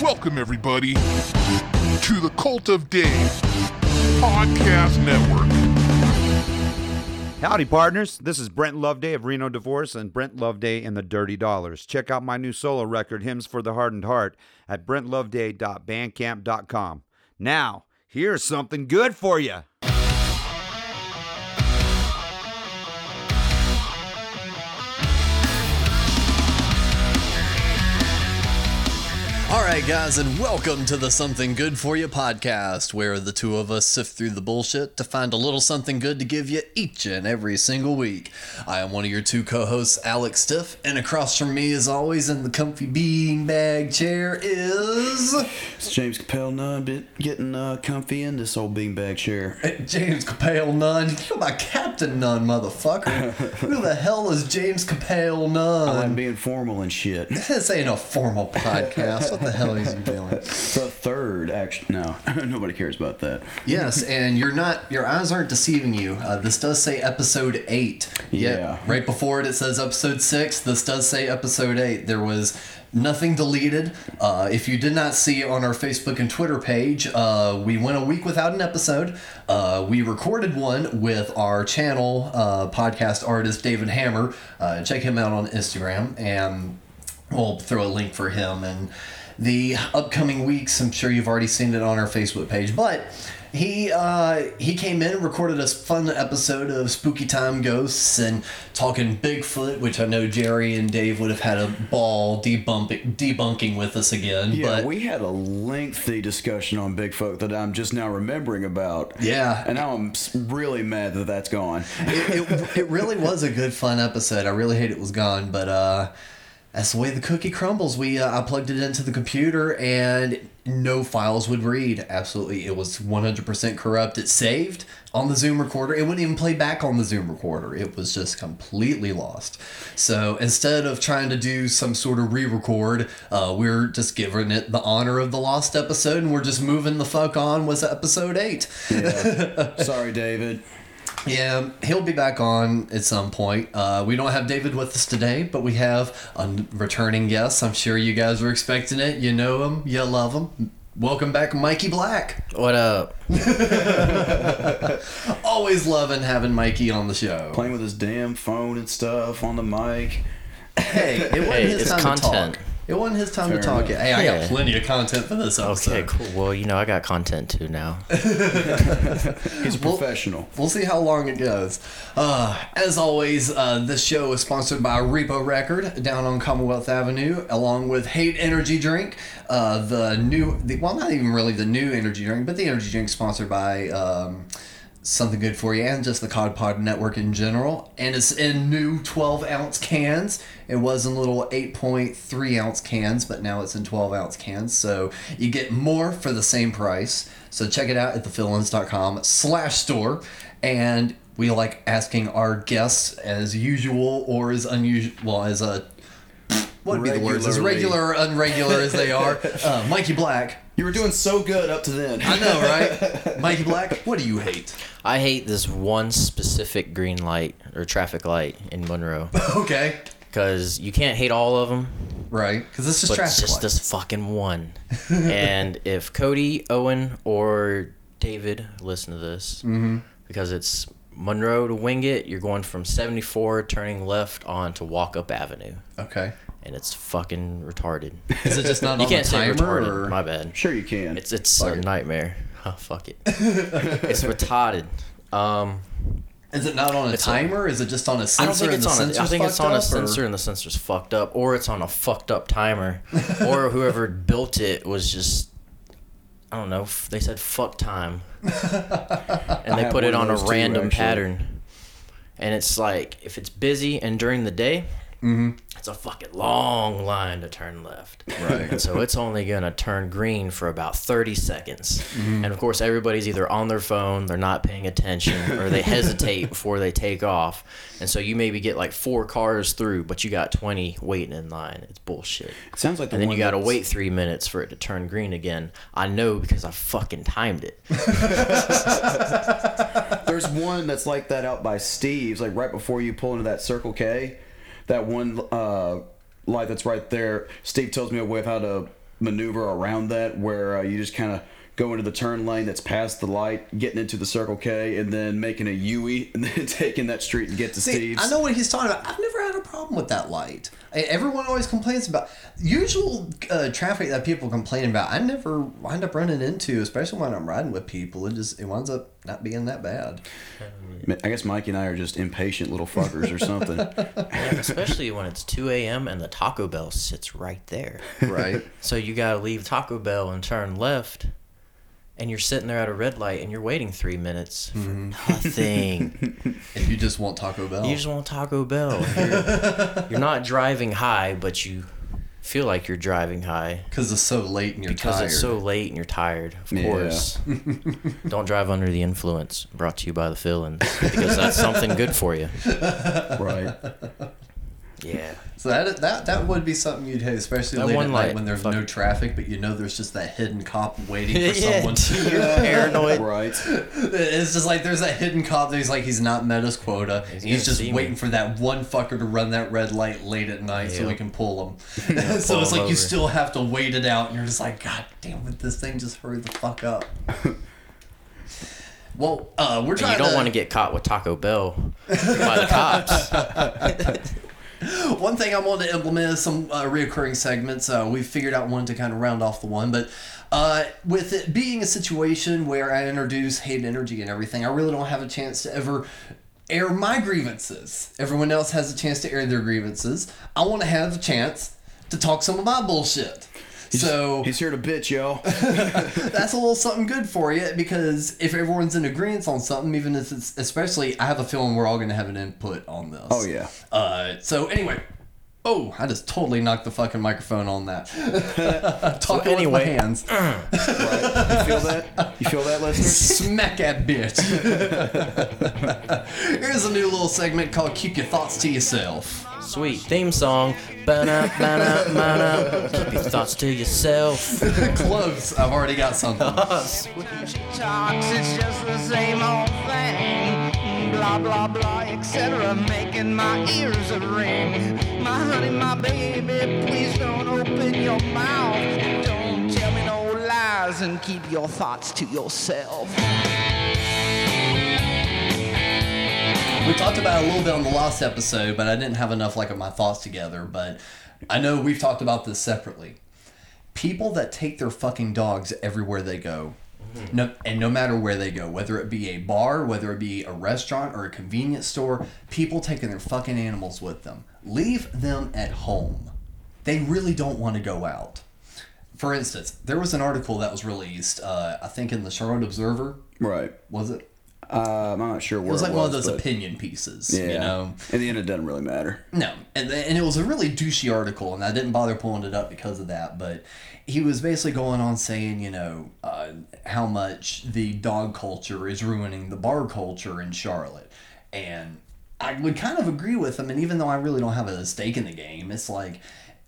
Welcome, everybody, to the Cult of Dave Podcast Network. Howdy, partners. This is Brent Loveday of Reno Divorce and Brent Loveday and the Dirty Dollars. Check out my new solo record, Hymns for the Hardened Heart, at brentloveday.bandcamp.com. Now, here's something good for you. All right, guys, and welcome to the Something Good For You podcast, where the two of us sift through the bullshit to find a little something good to give you each and every single week. I am one of your two co hosts, Alex Stiff, and across from me, as always, in the comfy beanbag chair is. It's James Capel Nunn getting uh, comfy in this old beanbag chair. James Capel Nunn. You're my Captain Nunn, motherfucker. Who the hell is James Capel Nun? I'm being formal and shit. This ain't a formal podcast. What the hell is he doing? The third, actually, no, nobody cares about that. Yes, and you're not. Your eyes aren't deceiving you. Uh, this does say episode eight. Yet, Yeah. Right before it, it says episode six. This does say episode eight. There was nothing deleted. Uh, if you did not see on our Facebook and Twitter page, uh, we went a week without an episode. Uh, we recorded one with our channel uh, podcast artist David Hammer. Uh, check him out on Instagram, and we'll throw a link for him and the upcoming weeks. I'm sure you've already seen it on our Facebook page, but he uh, he came in and recorded a fun episode of Spooky Time Ghosts and talking Bigfoot, which I know Jerry and Dave would have had a ball debunking debunking with us again. Yeah, but we had a lengthy discussion on Bigfoot that I'm just now remembering about. Yeah. And now I'm really mad that that's gone. it, it, it really was a good fun episode. I really hate it was gone, but uh, that's the way the cookie crumbles. We uh, I plugged it into the computer and no files would read. Absolutely, it was 100% corrupt. It saved on the Zoom recorder. It wouldn't even play back on the Zoom recorder. It was just completely lost. So instead of trying to do some sort of re-record, uh, we're just giving it the honor of the lost episode, and we're just moving the fuck on. Was episode eight? Sorry, David. Yeah, he'll be back on at some point. Uh, we don't have David with us today, but we have a returning guest. I'm sure you guys were expecting it. You know him, you love him. Welcome back, Mikey Black. What up? Always loving having Mikey on the show. Playing with his damn phone and stuff on the mic. Hey, it wasn't Hey, his it's time content. to talk. It wasn't his time Fair to talk enough. yet. Hey, I got plenty of content for this episode. Okay, cool. Well, you know, I got content too now. He's a professional. We'll see how long it goes. Uh, as always, uh, this show is sponsored by Repo Record down on Commonwealth Avenue, along with Hate Energy Drink. Uh, the new, the, well, not even really the new energy drink, but the energy drink sponsored by um, Something Good For You and just the Cod Pod Network in general. And it's in new 12 ounce cans. It was in little 8.3 ounce cans, but now it's in 12 ounce cans. So you get more for the same price. So check it out at thefillins.com slash store. And we like asking our guests as usual or as unusual, well, as a, what would be the words? As regular or unregular as they are. Uh, Mikey Black. You were doing so good up to then. I know, right? Mikey Black, what do you hate? I hate this one specific green light or traffic light in Monroe Okay. because you can't hate all of them, Right, because this is but traffic just light. this fucking one. and if Cody, Owen, or David listen to this, Mm-hmm. because it's Monroe to Wingate, you're going from 74 turning left on to Walkup Avenue, Okay. And it's fucking retarded. Is it just not you on can't the say timer? retarded. or- My bad. Sure you can. It's it's Fuck a it. nightmare. Oh, fuck it. it's retarded. Um, Is it not on a It's a- timer? is it just on a sensor? I don't think and it's the on. A, I sensor's think it's on a up, or- sensor and the sensor's fucked up, or it's on a fucked up timer, or whoever built it was just. I don't know. They said "fuck time," and they put it on a those too, random actually. pattern. And it's like if it's busy and during the day, Mm-hmm. it's a fucking long line to turn left. Right. And so it's only gonna turn green for about 30 seconds. Mm-hmm. And of course, everybody's either on their phone, they're not paying attention, or they hesitate before they take off. And so you maybe get like four cars through, but you got 20 waiting in line. It's bullshit. It sounds like the And then you gotta wait three minutes for it to turn green again. I know because I fucking timed it. There's one that's like that out by Steve's, like right before you pull into that Circle K. That one uh, light that's right there. Steve tells me a way of how to maneuver around that where uh, you just kind of go to the turn lane that's past the light, getting into the Circle K, and then making a U-E, and then taking that street and get to See, Steve's. I know what he's talking about. I've never had a problem with that light. Everyone always complains about usual uh, traffic that people complain about. I never wind up running into, especially when I'm riding with people. It just it winds up not being that bad. I guess Mikey and I are just impatient little fuckers or something. Yeah, especially when it's 2 a.m. and the Taco Bell sits right there. Right. So you gotta leave Taco Bell and turn left, and you're sitting there at a red light and you're waiting three minutes for mm-hmm. nothing. if you just want Taco Bell. you just want Taco Bell. You're, you're not driving high, but you feel like you're driving high because it's so late and you're because tired. it's so late and you're tired. Of Yeah. course. Don't drive under the influence. Brought to you by the fill-ins because that's something good for you. right. Yeah. So that that that would be something you'd hate, especially That late one at night when there's no traffic, but you know there's just that hidden cop waiting for yeah, someone. dude, you're paranoid. Right. It's just like there's that hidden cop that he's like he's not met his quota. He's, gonna just see me. waiting for that one fucker to run that red light late at night so Yeah. he can pull him. so pull it's him like you still have to wait it out, and you're just like, God damn it, this thing just hurry the fuck up. well, uh, we're And trying you don't to. want to get caught with Taco Bell by the cops. One thing I wanted to implement is some uh, reoccurring segments. Uh, we figured out one to kind of round off the one, but uh, with it being a situation where I introduce hate energy and everything, I really don't have a chance to ever air my grievances. Everyone else has a chance to air their grievances. I want to have a chance to talk some of my bullshit. So He's here to bitch, y'all. that's a little something good for you because if everyone's in agreement on something, even if it's especially, I have a feeling we're all going to have an input on this. Oh, yeah. Uh, so anyway, oh, I just totally knocked the fucking microphone on that. Talking anyway, with my hands, You feel that? You feel that, listeners? smack that bitch. Here's a new little segment called "Keep Your Thoughts to Yourself." Sweet theme song. Ba-na, ba-na, ba-na. Keep your thoughts to yourself. Close. I've already got something. Oh, she talks, it's just the same old thing. Blah, blah, blah, etc. Making my ears a ring. My honey, my baby, please don't open your mouth. Don't tell me no lies and keep your thoughts to yourself. We talked about it a little bit on the last episode, but I didn't have enough like of my thoughts together. But I know we've talked about this separately. People that take their fucking dogs everywhere they go, no, and no matter where they go, whether it be a bar, whether it be a restaurant or a convenience store, people taking their fucking animals with them. Leave them at home. They really don't want to go out. For instance, there was an article that was released, uh, I think in the Charlotte Observer. Right. Was it? Uh, I'm not sure where It was like one of those opinion pieces. Yeah. You know. In the end, it doesn't really matter. No, and and it was a really douchey article, and I didn't bother pulling it up because of that. But he was basically going on saying, you know, uh, how much the dog culture is ruining the bar culture in Charlotte, and I would kind of agree with him. And even though I really don't have a stake in the game, it's like,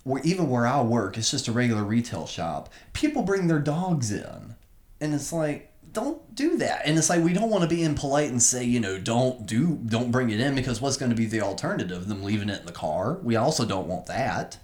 where even where I work, it's just a regular retail shop. People bring their dogs in, and it's like don't do that. And it's like we don't want to be impolite and say you know don't do don't bring it in because what's going to be the alternative them leaving it in the car? We also don't want that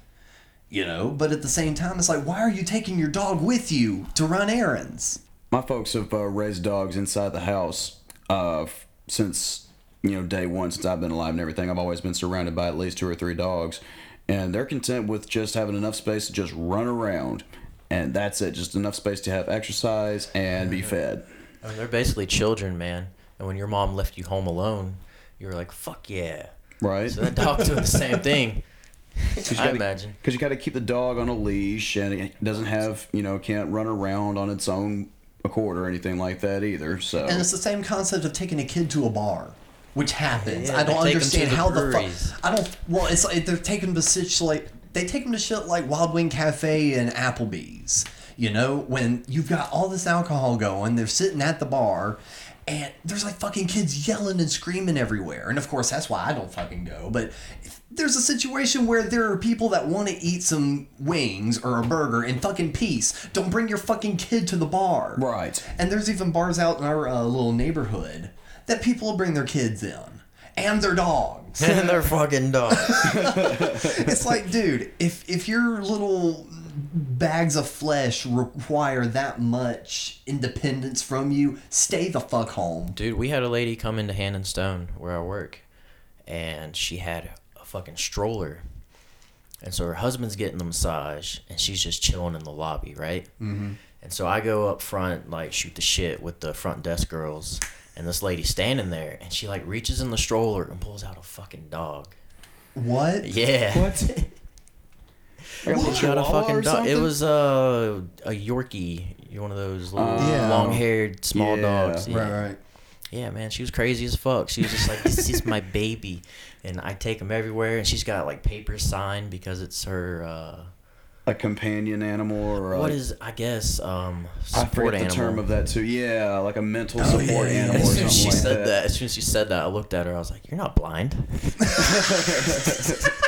you know? But at the same time it's like why are you taking your dog with you to run errands? My folks have uh, raised dogs inside the house uh, since you know day one since I've been alive and everything. I've always been surrounded by at least two or three dogs, and they're content with just having enough space to just run around, and that's it. Just enough space to have exercise and be fed. I mean, they're basically children, man. And when your mom left you home alone, you were like, "Fuck yeah!" Right? So that dog's doing the same thing. I gotta- imagine. Because you got to keep the dog on a leash, and it doesn't have, you know, can't run around on its own accord or anything like that either. So and it's the same concept of taking a kid to a bar which happens Yeah, i don't take 'em to understand the how the fuck i don't well it's like they're taking them to such like they take them to shit like wild wing cafe and applebee's you know when you've got all this alcohol going they're sitting at the bar and there's like fucking kids yelling and screaming everywhere. And of course that's why i don't fucking go. But there's a situation where there are people that want to eat some wings or a burger in fucking peace don't bring your fucking kid to the bar. Right. and there's even bars out in our uh, little neighborhood that people will bring their kids in and their dogs. And they're fucking dogs. it's like, dude, if if your little bags of flesh require that much independence from you, stay the fuck home. Dude, we had a lady come into Hand and Stone where I work, and she had a fucking stroller. And so her husband's getting the massage, and she's just chilling in the lobby, right? Mm-hmm. And so I go up front, like, shoot the shit with the front desk girls, and this lady's standing there, and she, like, reaches in the stroller and pulls out a fucking dog. What? Yeah. What? Like a little got a fucking dog. It was uh, a Yorkie. You're one of those little. Yeah. long-haired small Yeah. dogs. Yeah. Right, right. Yeah, man, she was crazy as fuck. She was just like, "This is my baby," and I take him everywhere. And she's got like papers signed because it's her. Uh, a companion animal or a, what is I guess um, I support forget animal. the term of that too. Yeah, like a mental support yeah, animal yeah. or As soon as she like said that. that, as soon as she said that, I looked at her. I was like, "You're not blind."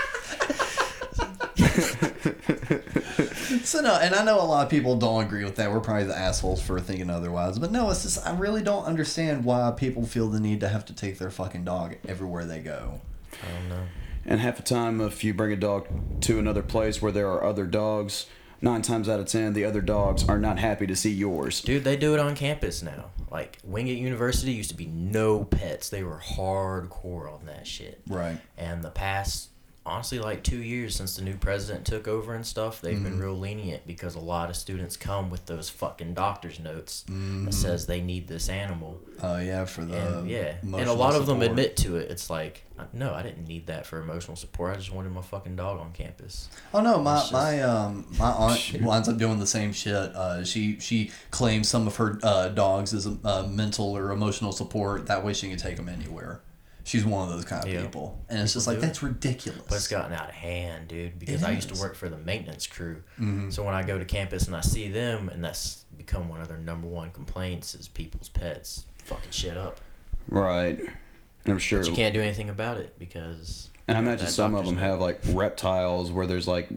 So no, and I know a lot of people don't agree with that. We're probably the assholes for thinking otherwise. But no, it's just I really don't understand why people feel the need to have to take their fucking dog everywhere they go. I don't know. And half the time, if you bring a dog to another place where there are other dogs, nine times out of ten, the other dogs are not happy to see yours. Dude, they do it on campus now. Like Wingate University used to be no pets. They were hardcore on that shit. Right. And the past, honestly, like two years since the new president took over and stuff, they've been real lenient because a lot of students come with those fucking doctor's notes that says they need this animal. Oh yeah, for the And yeah, and a lot of them admit to it. It's like, no, I didn't need that for emotional support. I just wanted my fucking dog on campus. Oh no, my just- my um my aunt winds up doing the same shit. Uh, she she claims some of her uh, dogs as a uh, mental or emotional support. That way she can take them anywhere. She's one of those kind of Yeah. people, and it's just like do it. that's ridiculous. But it's gotten out of hand, dude. Because It I used to work for the maintenance crew, Mm-hmm. so when I go to campus and I see them, and that's become one of their number one complaints is people's pets fucking shit up. Right. And I'm sure. But you can't do anything about it because. And I imagine some of them note. have like reptiles where there's like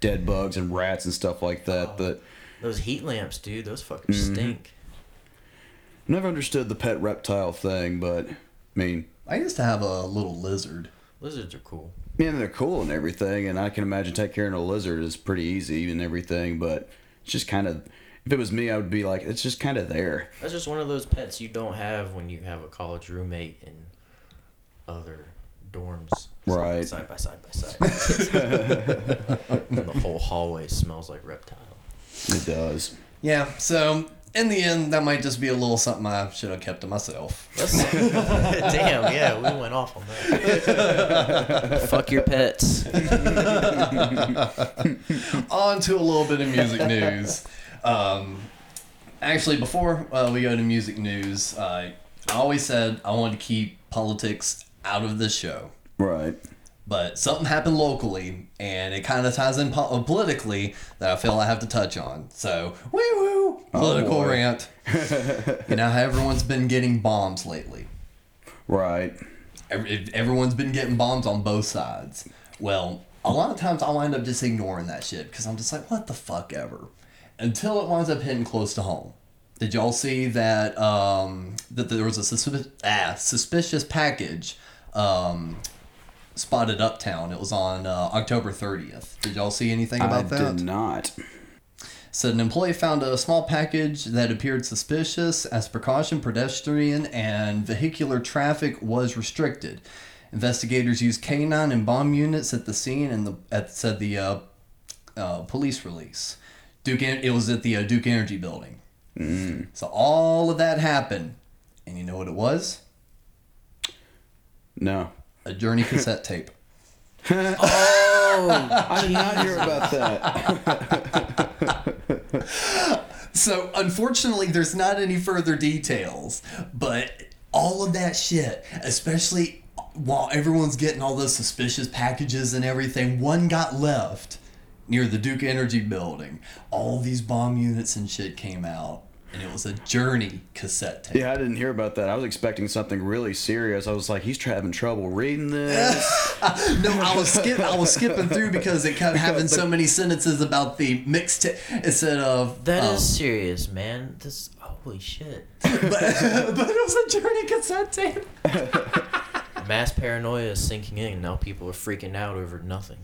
dead bugs and rats and stuff like that. Oh. That those heat lamps, dude. Those fuckers Mm-hmm. stink. never understood the pet reptile thing, but I mean, I used to have a little lizard. Lizards are cool. yeah, they're cool and everything, and I can imagine taking care of a lizard is pretty easy and everything, but it's just kind of. If it was me, I would be like, it's just kind of there. That's just one of those pets you don't have when you have a college roommate in other dorms. Right. Side by side by side. and the whole hallway smells like reptile. It does. Yeah. So in the end, that might just be a little something I should have kept to myself. Damn, yeah, we went off on that. Fuck your pets. on to a little bit of music news. Um, actually, before uh, we go to music news, uh, I always said I wanted to keep politics out of this show. Right. But something happened locally, and it kind of ties in po- politically that I feel I have to touch on. So, woo woo, political boy. rant. you know how everyone's been getting bombs lately. Right. Every, everyone's been getting bombs on both sides. Well, a lot of times I wind up just ignoring that shit because I'm just like, what the fuck ever. Until it winds up hitting close to home. Did y'all see that um, that there was a suspi- ah, suspicious package um, spotted uptown? It was on uh, October 30th. Did y'all see anything I about that? did not. Said an employee found a small package that appeared suspicious. As precaution, pedestrian and vehicular traffic was restricted. Investigators used canine and bomb units at the scene, and the at said the uh, uh, police release. Duke, it was at the uh, Duke Energy Building. So all of that happened, and you know what it was? No. A Journey cassette tape. Oh, I did not hear about that. So unfortunately, there's not any further details, but all of that shit, especially while everyone's getting all those suspicious packages and everything, one got left near the Duke Energy building. All these bomb units and shit came out, and it was a Journey cassette tape. Yeah, I didn't hear about that. I was expecting something really serious. I was like, he's having trouble reading this. No, I was skip I was skipping through because it kept having so many sentences about the mixtape instead of That is um, serious, man. This holy shit. but, but it was a Journey cassette tape. Mass paranoia is sinking in. Now people are freaking out over nothing.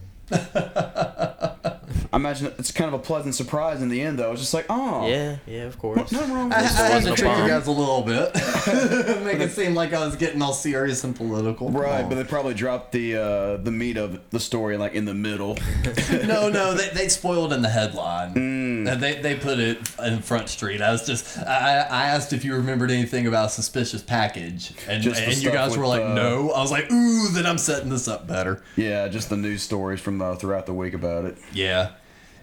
I imagine it's kind of a pleasant surprise in the end, though. It's just like, oh, Yeah, yeah, of course. nothing wrong with I, I this. had to wasn't a trick you guys a little bit, make it seem like I was getting all serious and political. Right, Oh. but they probably dropped the uh, the meat of the story like in the middle. no, no, they, they spoiled in the headline. Mm. They, they put it in Front Street. I was just I, I asked if you remembered anything about suspicious package, and Just and you guys were like, uh, no. I was like, ooh, then I'm setting this up better. yeah, just the news stories from uh, throughout the week about it. Yeah.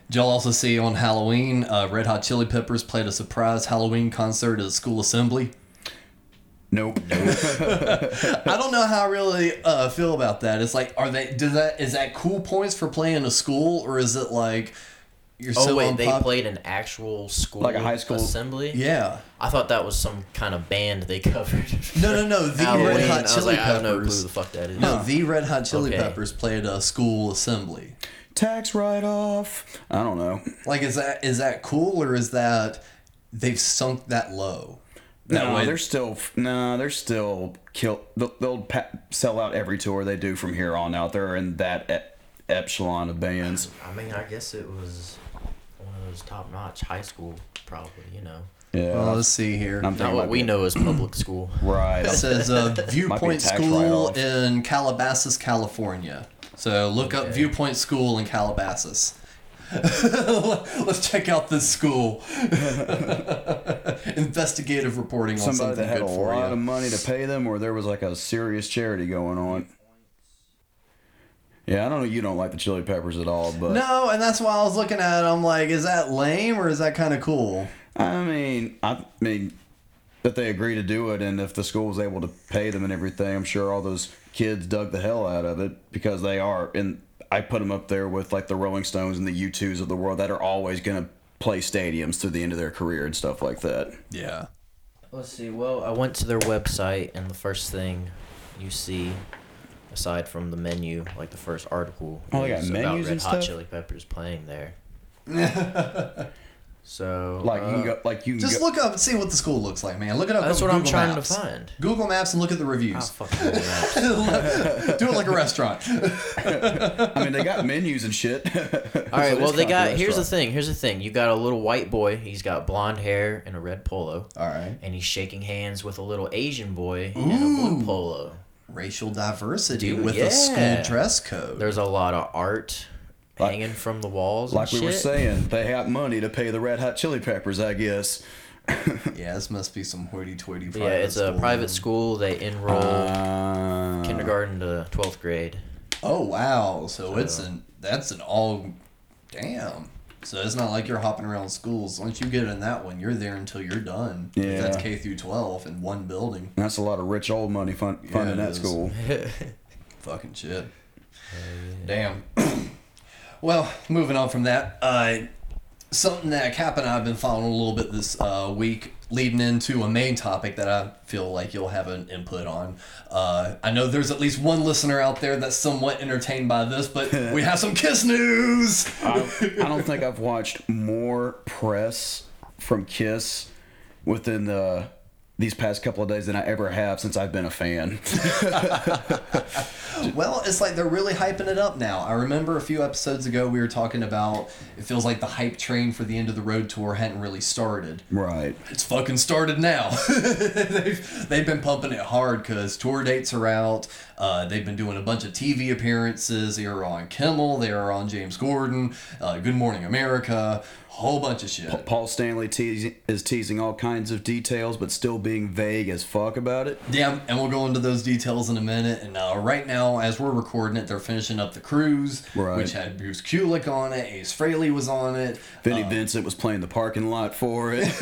Did y'all also see on Halloween, uh, Red Hot Chili Peppers played a surprise Halloween concert at a school assembly? Nope. I don't know how I really uh, feel about that. It's like, are they? Does that is that cool points for playing a school, or is it like you're Oh so wait, they played an actual school Like a high school- assembly. Yeah. I thought that was some kind of band they covered. No, no, no. The Halloween. Red I Hot was Chili like, I have no clue who the fuck that is. No, the Red Hot Chili Okay. Peppers played a school assembly. Tax write off. I don't know. Like, is that is that cool, or is that they've sunk that low? That no, way- they're still no, they're still kill. They'll, they'll pa- sell out every tour they do from here on out. They're in that e- epsilon of bands. I mean, I guess it was one of those top-notch high school, probably. You know, Yeah, Well, let's see here. I'm not what might we be- know as public school. Right. It says uh, Viewpoint School write-off. in Calabasas, California. So look up Viewpoint School in Calabasas. Let's check out this school. Investigative reporting on Somebody something that had good a for lot you. of money to pay them, or there was like a serious charity going on. Yeah, I don't know. You don't like the Chili Peppers at all, but No, and that's why I was looking at it. I'm like, is that lame or is that kind of cool? I mean, I mean that they agree to do it, and if the school was able to pay them and everything, I'm sure all those kids dug the hell out of it because they are. And I put them up there with like the Rolling Stones and the U2s of the world that are always gonna play stadiums through the end of their career and stuff like that. Yeah. Let's see. Well, I went to their website, and the first thing you see, aside from the menu, like the first article, Oh, they got is about Red and Hot stuff? Chili Peppers playing there. so Like you uh, can go, like you can Just go, look up and see what the school looks like, man. Look it up. That's on what I'm Google trying Maps. to find. Google Maps and look at the Ah, reviews. fuck Google Maps. Do it like a restaurant. I mean, they got menus and shit. All right. Well, they got. Here's the thing. Here's the thing. You got a little white boy. He's got blonde hair and a red polo, All right. and he's shaking hands with a little Asian boy in a blue polo. Racial diversity Dude, with a school dress code. There's a lot of art Like- hanging from the walls. Like and we were saying, they have money to pay the Red Hot Chili Peppers, I guess. yeah, this must be some hoity-toity private Yeah, it's a school. private school. They enroll Uh, kindergarten to twelfth grade. Oh wow! So, it's an that's an all, damn. So it's not like you're hopping around schools. Once you get in that one, you're there until you're done. Yeah. That's K through twelve in one building. That's a lot of rich old money fun, funding it that is. school. Fucking shit. Damn. well, moving on from that, uh, something that Cap and I have been following a little bit this uh, week, leading into a main topic that I feel like you'll have an input on. Uh, I know there's at least one listener out there that's somewhat entertained by this, but we have some Kiss news. I, I don't think I've watched more press from Kiss within the these past couple of days than I ever have since I've been a fan. Well, it's like they're really hyping it up now. I remember a few episodes ago we were talking about it feels like the hype train for the end of the road tour hadn't really started. right. It's fucking started now. they've, they've been pumping it hard because tour dates are out. Uh, they've been doing a bunch of TV appearances. They are on Kimmel. They are on James Corden, uh, Good Morning America, whole bunch of shit. Paul Stanley teasing, is teasing all kinds of details, but still being vague as fuck about it. Yeah, and we'll go into those details in a minute. And uh, right now, as we're recording it, they're finishing up the cruise, Right. which had Bruce Kulick on it. Ace Frehley was on it. Vinnie Vincent was playing the parking lot for it.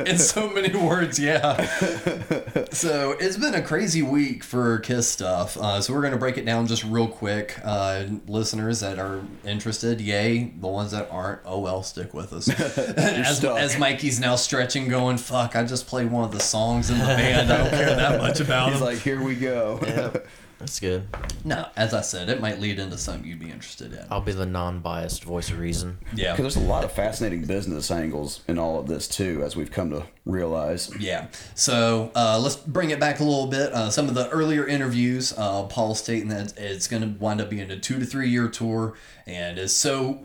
in so many words, yeah. so it's been a crazy week for Kiss stuff. Uh, so we're gonna break it down just real quick. Uh, listeners that are interested, yay. The ones that aren't, oh well, stick with us. as, stuck. as Mikey's now stretching, going, "Fuck, I just played one of the songs in the band. I don't care that much about He's them." like, here we go. That's good. No, as I said, it might lead into something you'd be interested in. I'll be the non-biased voice of reason. Yeah. Because there's a lot of fascinating business angles in all of this too, as we've come to realize. Yeah. So uh, let's bring it back a little bit. Uh, some of the earlier interviews, uh, Paul stating that it's going to wind up being a two to three year tour, and is so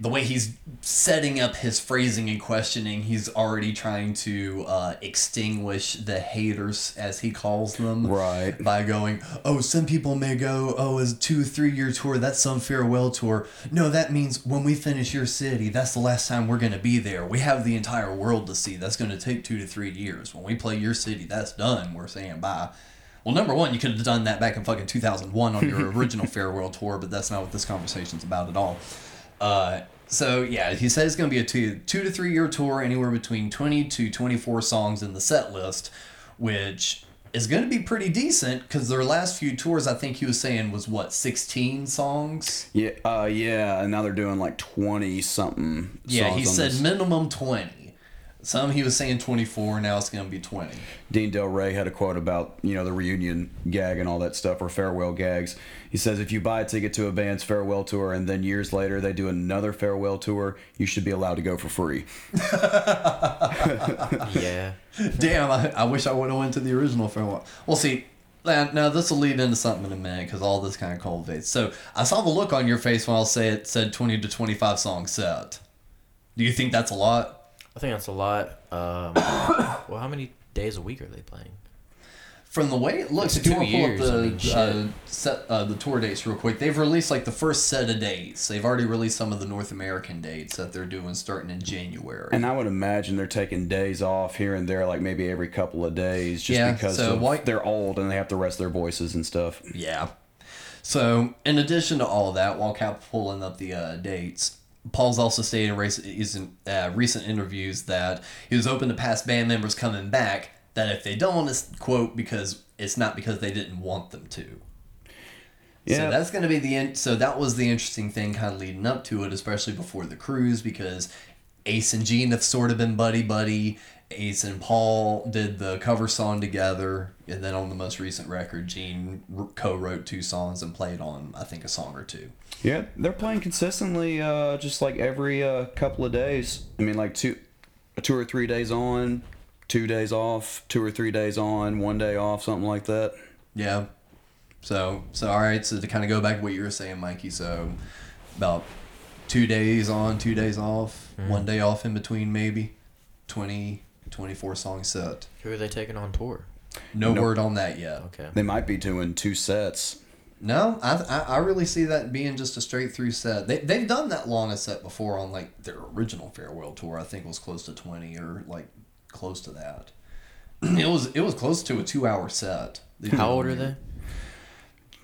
the way he's setting up his phrasing and questioning, he's already trying to uh, extinguish the haters, as he calls them, Right. By going, oh, some people may go, oh, it's a two three year tour. That's some farewell tour. No, that means when we finish your city, that's the last time we're going to be there. We have the entire world to see. That's going to take two to three years. When we play your city, that's done. We're saying bye. Well, number one, you could have done that back in fucking 2001 on your original farewell tour, but that's not what this conversation's about at all. Uh, so yeah, he said it's going to be a two two to three year tour, anywhere between 20 to 24 songs in the set list, which is going to be pretty decent because their last few tours, I think he was saying was what 16 songs. Yeah, uh, yeah, and now they're doing like twenty something. Yeah, he said this. minimum 20. Some he was saying 24. Now it's going to be 20. Dean Delray had a quote about you know the reunion gag and all that stuff or farewell gags. He says if you buy a ticket to a band's farewell tour and then years later they do another farewell tour, you should be allowed to go for free. Yeah. Damn, I, I wish I would have went to the original farewell. Well, see, now now this will lead into something in a minute because all this kind of cultivates. So I saw the look on your face when I say it said 20 to 25 song set. Do you think that's a lot? I think that's a lot. Um, well, how many days a week are they playing? From the way it looks, It's if you two want to pull up years, I the mean, shit. uh, set, uh, the tour dates real quick, they've released like the first set of dates. They've already released some of the North American dates that they're doing starting in January. And I would imagine they're taking days off here and there, like maybe every couple of days, just Yeah, because so of why- they're old and they have to rest their voices and stuff. Yeah. So, in addition to all that, while Cap pulling up the uh, dates, Paul's also stated in recent, uh, recent interviews that he was open to past band members coming back. That if they don't, it's quote because it's not because they didn't want them to. So Yeah. that's going to be the in- so that was the interesting thing kind of leading up to it, especially before the cruise, because Ace and Gene have sort of been buddy buddy. Ace and Paul did the cover song together, and then on the most recent record, Gene r- co-wrote two songs and played on I think a song or two. Yeah, they're playing consistently, uh, just like every uh, couple of days. I mean, like two, two or three days on, two days off, two or three days on, one day off, something like that. Yeah. So so all right. So to kind of go back to what you were saying, Mikey. So about two days on, two days off, one day off in between, maybe 20, 24 song set. Who are they taking on tour? No, No. word on that yet. Okay. They might be doing two sets. No, I, I I really see that being just a straight through set. They they've done that long a set before on like their original farewell tour. I think was close to twenty or like close to that. it was it was close to a two hour set. How old are there.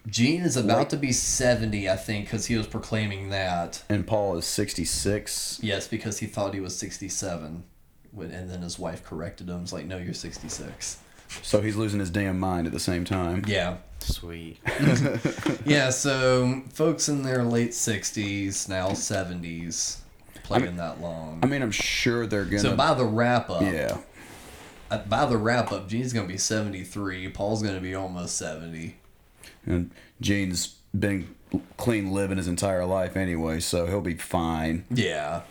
they? Gene is about to be seventy, I think, because he was proclaiming that. And Paul is 66. Yes, because he thought he was sixty seven, and then his wife corrected him. It's like, no, you're sixty six. So he's losing his damn mind at the same time. Yeah. Sweet. Yeah, so folks in their late 60s, now 70s, playing that long. I mean, I'm sure they're going to. so by the wrap up, yeah. uh, by the wrap up, Gene's going to be 73, Paul's going to be almost 70. And Gene's been clean living his entire life anyway, so he'll be fine. Yeah.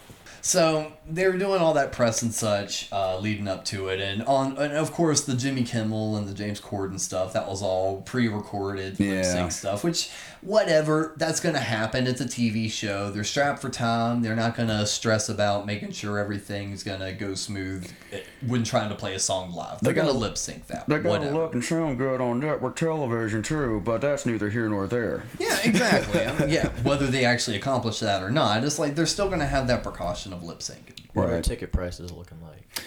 So they were doing all that press and such uh, leading up to it, and on and of course the Jimmy Kimmel and the James Corden stuff that was all pre-recorded lip Yeah. sync stuff. Which whatever, that's gonna happen. It's a TV show. They're strapped for time. They're not gonna stress about making sure everything's gonna go smooth eh, when trying to play a song live. They're They gonna gotta- lip sync that. They gotta look and sound good on network television too, but that's neither here nor there. Yeah, exactly. I mean, yeah, whether they actually accomplish that or not, it's like they're still gonna have that precaution of lip syncing. What are ticket prices looking like?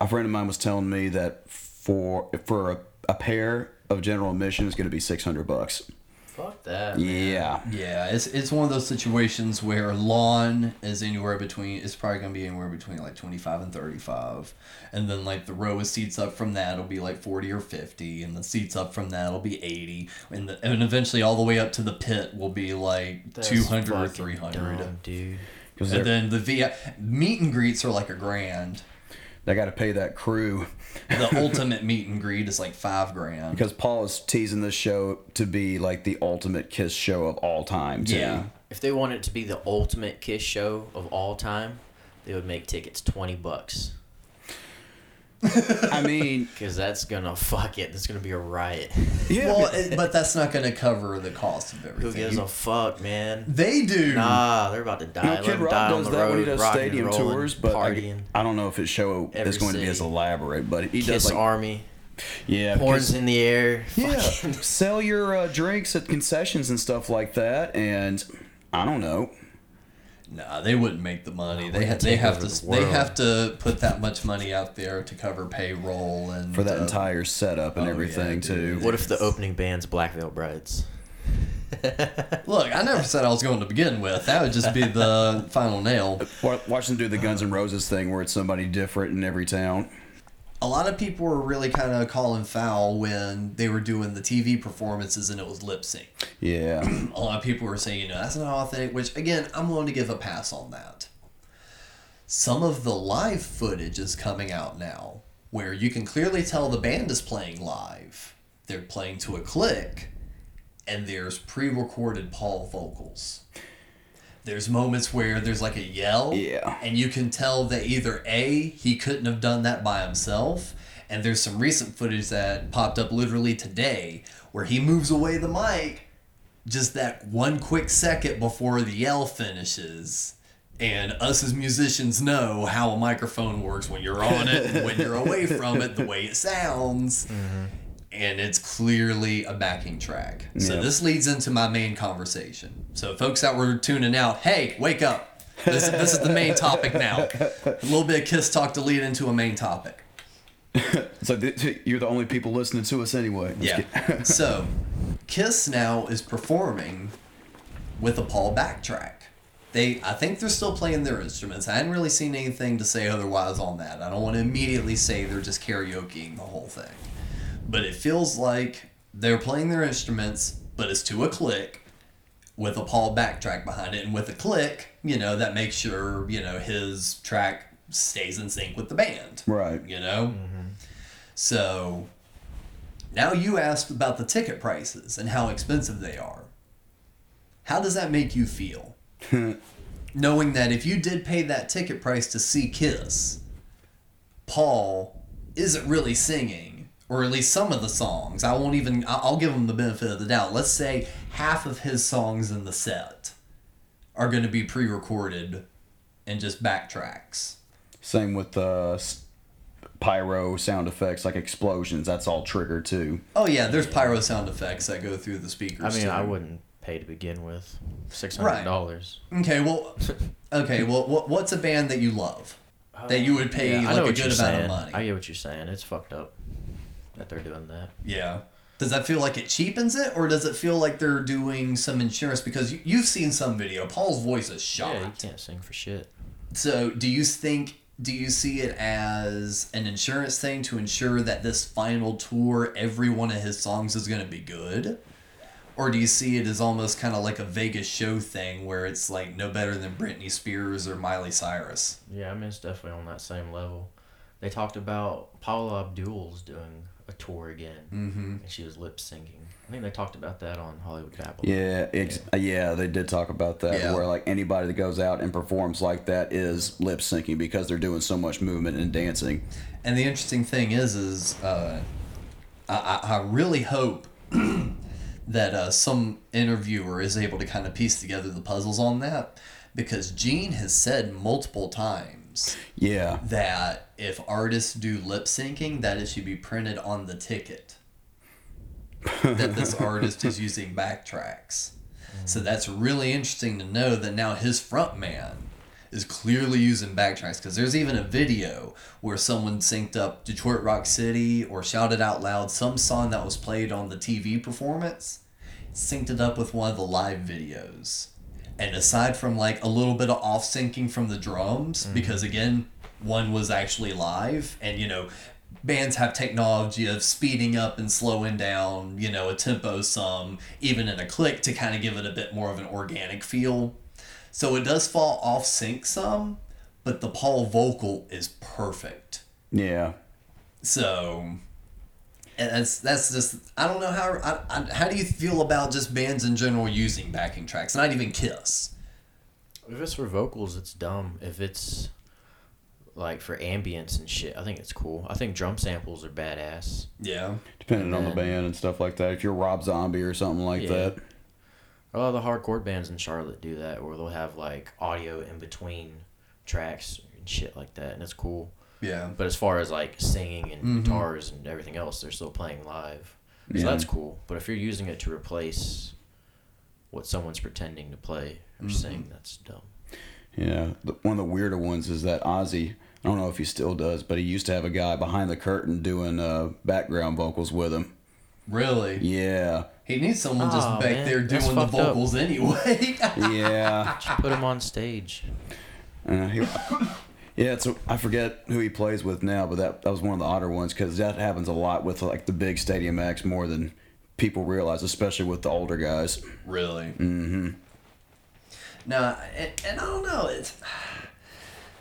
A friend of mine was telling me that for for a, a pair of general admission is going to be six hundred bucks. Fuck that. man. Yeah, Yeah, it's it's one of those situations where lawn is anywhere between it's probably gonna be anywhere between like twenty five and thirty five, and then like the row of seats up from that will be like forty or fifty, and the seats up from that will be eighty, and the, and eventually all the way up to the pit will be like two hundred or three hundred, dumb, dude. because and then the VI meet and greets are like a grand. They got to pay that crew The ultimate meet and greet is like five grand. because Paul is teasing this show to be like the ultimate Kiss show of all time. Too. Yeah. If they wanted it to be the ultimate Kiss show of all time, they would make tickets twenty bucks. I mean, Cause that's gonna fuck it. That's gonna be a riot. yeah. Well, it, but that's not going to cover the cost of everything. Who everything. gives a fuck, man? they do. Nah, they're about to die. No, Let Kid 'em Rock die on does the that road, when he does stadium rolling, tours, but partying. I, I don't know if his show Every is going to be as elaborate. But he Kiss does like Army, yeah, horns in the air. yeah, sell your uh, drinks at concessions and stuff like that, and I don't know. Nah, they wouldn't make the money. They ha- they have to the they have to put that much money out there to cover payroll and For that uh, entire setup and oh, yeah, everything too. What if the opening band's Black Veil Brides? Look, I never said I was going to begin with. That would just be the final nail. Watch them do the Guns N' Roses thing where it's somebody different in every town. A lot of people were really kind of calling foul when they were doing the TV performances and it was lip sync. Yeah, A lot of people were saying, you know, that's not authentic, which again, I'm willing to give a pass on that. Some of the live footage is coming out now where you can clearly tell the band is playing live. They're playing to a click, and there's pre recorded Paul vocals. There's moments where there's like a yell, Yeah. and you can tell that either A, he couldn't have done that by himself, and there's some recent footage that popped up literally today where he moves away the mic just that one quick second before the yell finishes. And us as musicians know how a microphone works when you're on it and when you're away from it, the way it sounds. Mm-hmm. And it's clearly a backing track. So this leads into my main conversation. So folks that were tuning out, hey, wake up. This, this is the main topic now. A little bit of kiss talk to lead into a main topic. so th- you're the only people listening to us anyway. Let's Yeah. so, Kiss now is performing with a Paul backtrack. They, I think they're still playing their instruments. I hadn't really seen anything to say otherwise on that. I don't want to immediately say they're just karaokeing the whole thing, but it feels like they're playing their instruments, but it's to a click with a Paul backtrack behind it, and with a click, you know, that makes sure you know his track stays in sync with the band right. you know? Mm-hmm. So now you asked about the ticket prices and how expensive they are. How does that make you feel? Knowing that if you did pay that ticket price to see Kiss, Paul isn't really singing, or at least some of the songs. I won't even, I- I'll give him the benefit of the doubt. Let's say half of his songs in the set are going to be pre recorded and just backtracks. Same with uh, pyro sound effects like explosions. That's all triggered too. Oh yeah, there's pyro sound effects that go through the speakers. I mean, I wouldn't pay to begin with. Six hundred dollars. Okay, well, okay, well, what, what's a band that you love that you would pay I like a good amount saying. of money? I get what you're saying. It's fucked up that they're doing that. yeah. Does that feel like it cheapens it, or does it feel like they're doing some insurance? Because you, you've seen some video. Paul's voice is shot. Yeah, you can't sing for shit. So, do you think? Do you see it as an insurance thing to ensure that this final tour, every one of his songs is going to be good? Or do you see it as almost kind of like a Vegas show thing where it's like no better than Britney Spears or Miley Cyrus? Yeah, I mean it's definitely on that same level. They talked about Paula Abdul's doing a tour again, mm-hmm. and she was lip syncing. I think they talked about that on Hollywood Babble. Yeah, ex- uh, yeah, they did talk about that. Yeah. Where like anybody that goes out and performs like that is lip syncing because they're doing so much movement and dancing. And the interesting thing is, is uh, I, I I really hope that uh, some interviewer is able to kind of piece together the puzzles on that, because Gene has said multiple times Yeah, that if artists do lip syncing, that it should be printed on the ticket. that this artist is using backtracks. So that's really interesting to know that now his front man is clearly using backtracks because there's even a video where someone synced up Detroit Rock City or shouted out loud some song that was played on the TV performance, synced it up with one of the live videos. And aside from like a little bit of off syncing from the drums, mm. because again, one was actually live, and you know, bands have technology of speeding up and slowing down, you know, a tempo some, even in a click to kind of give it a bit more of an organic feel. So it does fall off sync some, but the Paul vocal is perfect. Yeah. So, and that's that's just I don't know how I, I, how do you feel about just bands in general using backing tracks? Not even Kiss. If it's for vocals, it's dumb. If it's like for ambience and shit, I think it's cool. I think drum samples are badass. Yeah. Depending on the band and stuff like that. If you're Rob Zombie or something like Yeah. that. A lot of the hardcore bands in Charlotte do that, where they'll have like audio in between tracks and shit like that, and it's cool. Yeah. But as far as like singing and guitars and everything else, they're still playing live. So Yeah. that's cool. But if you're using it to replace what someone's pretending to play or sing, that's dumb. Yeah, the- one of the weirder ones is that Ozzy. I don't know if he still does, but he used to have a guy behind the curtain doing uh, background vocals with him. Really? Yeah, He needs someone just Aw, back man, there doing the fucked up. vocals anyway. yeah, Just put him on stage. uh, he, yeah. It's a, I forget who he plays with now, but that that was one of the odder ones because that happens a lot with like the big stadium acts more than people realize, especially with the older guys. really? Mm-hmm. No, and, and I don't know. It's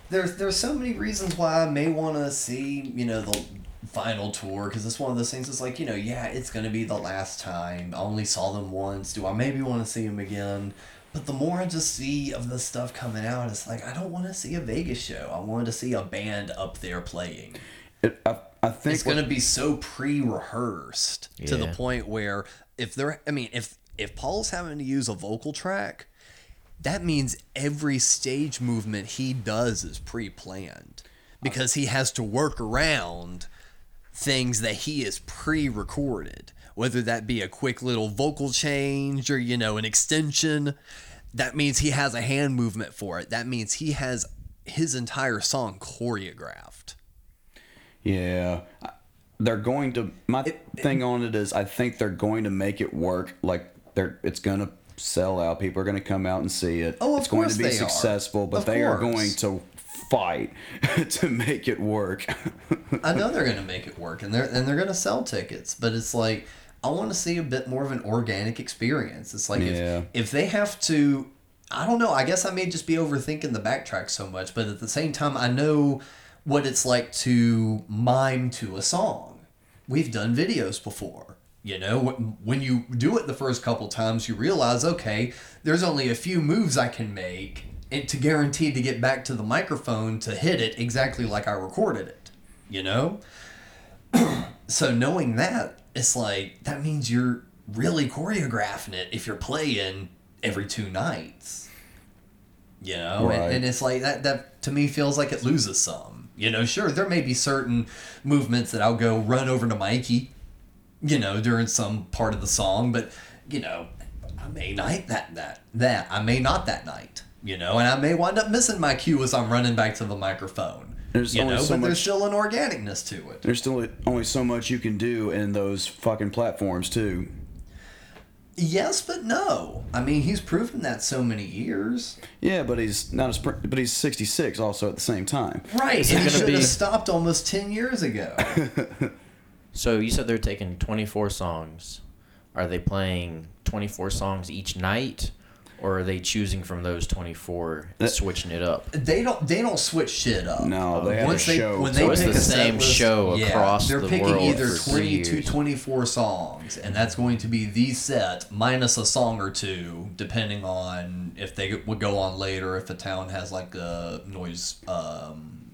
there's there's so many reasons why I may want to see you know the final tour because it's one of those things. It's like you know, yeah, it's gonna be the last time. I only saw them once. Do I maybe want to see them again? But the more I just see of the stuff coming out, it's like I don't want to see a Vegas show. I wanted to see a band up there playing. It, I, I think it's going to be so pre-rehearsed to the point where if they're i mean if if paul's having to use a vocal track that means every stage movement he does is pre-planned because he has to work around things that he is pre-recorded whether that be a quick little vocal change or you know an extension that means he has a hand movement for it that means he has his entire song choreographed Yeah. They're going to my thing on it is I think they're going to make it work like they're it's going to sell out. People are going to come out and see it. Oh, of it's going to be they are. successful, but Of they are going to fight to make it work. I know they're gonna make it work, and they're and they're gonna sell tickets. But it's like I want to see a bit more of an organic experience. It's like Yeah. if if they have to, I don't know. I guess I may just be overthinking the backtrack so much, but at the same time, I know what it's like to mime to a song. We've done videos before. You know, when you do it the first couple times, you realize, okay, there's only a few moves I can make and to guarantee to get back to the microphone to hit it exactly like I recorded it. You know? so knowing that, it's like that means you're really choreographing it if you're playing every two nights. You know, Right. and, and it's like that. That to me feels like it loses some. You know, sure there may be certain movements that I'll go run over to Mikey. You know, during some part of the song, but you know, I may night that that that I may not that night. You know, and I may wind up missing my cue as I'm running back to the microphone. There's you only know, so but there's still an organicness to it. There's still only so much you can do in those fucking platforms too. Yes, but no. I mean, he's proven that so many years. Yeah, but he's not a sprint, but he's 66 also at the same time. Right, Is and he should be- have stopped almost 10 years ago. So you said they're taking 24 songs. Are they playing 24 songs each night? Or are they choosing from those 24 and switching it up? they don't they don't switch shit up. No, they have a Once they show. when So they it's pick the a set same list, show yeah, across they're the picking world either for 20 to 24 songs and that's going to be the set minus a song or two depending on if they would go on later if a town has like a noise um,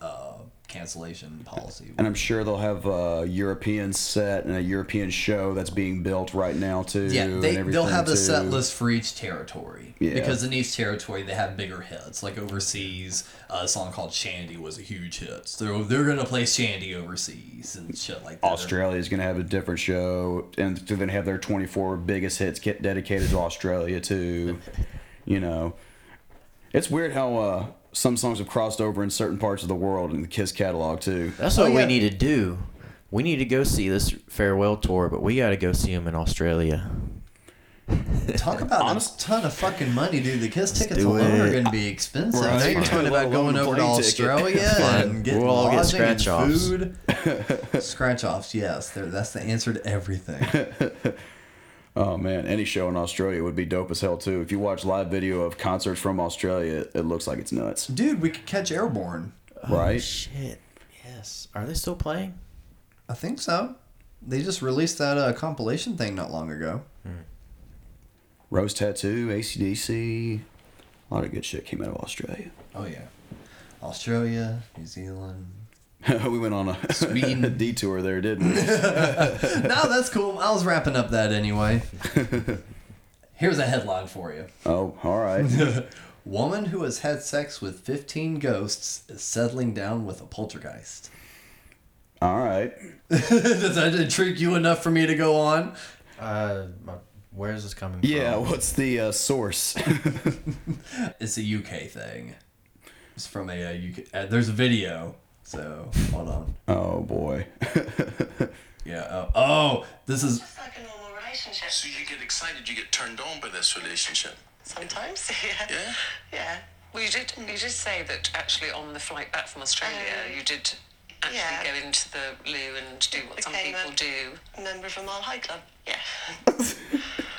uh, cancellation policy. And I'm sure they'll have a European set and a European show that's being built right now too. Yeah, they, they'll have a set list for each territory. Yeah. Because in each territory, they have bigger hits. Like overseas, uh, a song called Shandi was a huge hit. So they're going to play Shandi overseas and shit like that. Australia's going to have a different show, and they're to have their 24 biggest hits get dedicated to Australia too. you know, it's weird how uh, some songs have crossed over in certain parts of the world in the Kiss catalog too. That's Oh, what yeah. we need to do. We need to go see this farewell tour, but we got to go see them in Australia. Talk about a ton of fucking money, dude. The Kiss tickets alone are going to be expensive. Right. Now you're talking Let about going over to. Australia and getting We'll all get lodging and scratch-offs. food. Scratch offs, yes. They're, that's the answer to everything. Oh man, any show in Australia would be dope as hell too. If you watch live video of concerts from Australia, it looks like it's nuts, Dude, we could catch Airborne. right? Shit. Yes. Are they still playing? I think so. They just released that uh, compilation thing not long ago. Rose Tattoo, ACDC. A lot of good shit came out of Australia. Oh yeah, Australia, New Zealand. we went on a, Sweden. a detour there, didn't we? no, that's cool. I was wrapping up that anyway. Here's a headline for you. oh, all right. Woman who has had sex with 15 ghosts is settling down with a poltergeist. All right. Does that intrigue you enough for me to go on? Uh, where is this coming Yeah, from? Yeah, what's the uh, source? It's a UK thing. It's from a, uh UK. Uh, there's a video. So hold on. oh, boy. Yeah. Uh, oh, this is. It's like a normal relationship. So you get excited, you get turned on by this relationship. Sometimes, yeah. Yeah? Yeah. Well, you did. You did say that actually on the flight back from Australia, Um, you did actually yeah. go into the loo and do what some Became people a- do. Member of a Mile High Club. Yeah.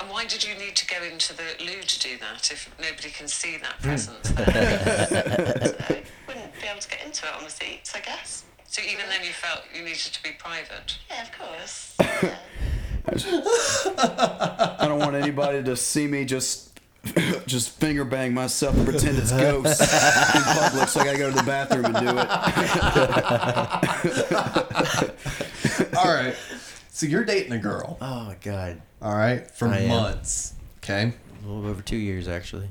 And why did you need to go into the loo to do that if nobody can see that Hmm. presence there? so I wouldn't be able to get into it on the seats, I guess. so even then, you felt you needed to be private. Yeah, of course. I don't want anybody to see me just just finger bang myself and pretend it's ghosts in public, so I gotta go to the bathroom and do it. All right. So you're dating a girl. Oh my god. All right. For I am. months. Okay. A little over two years actually.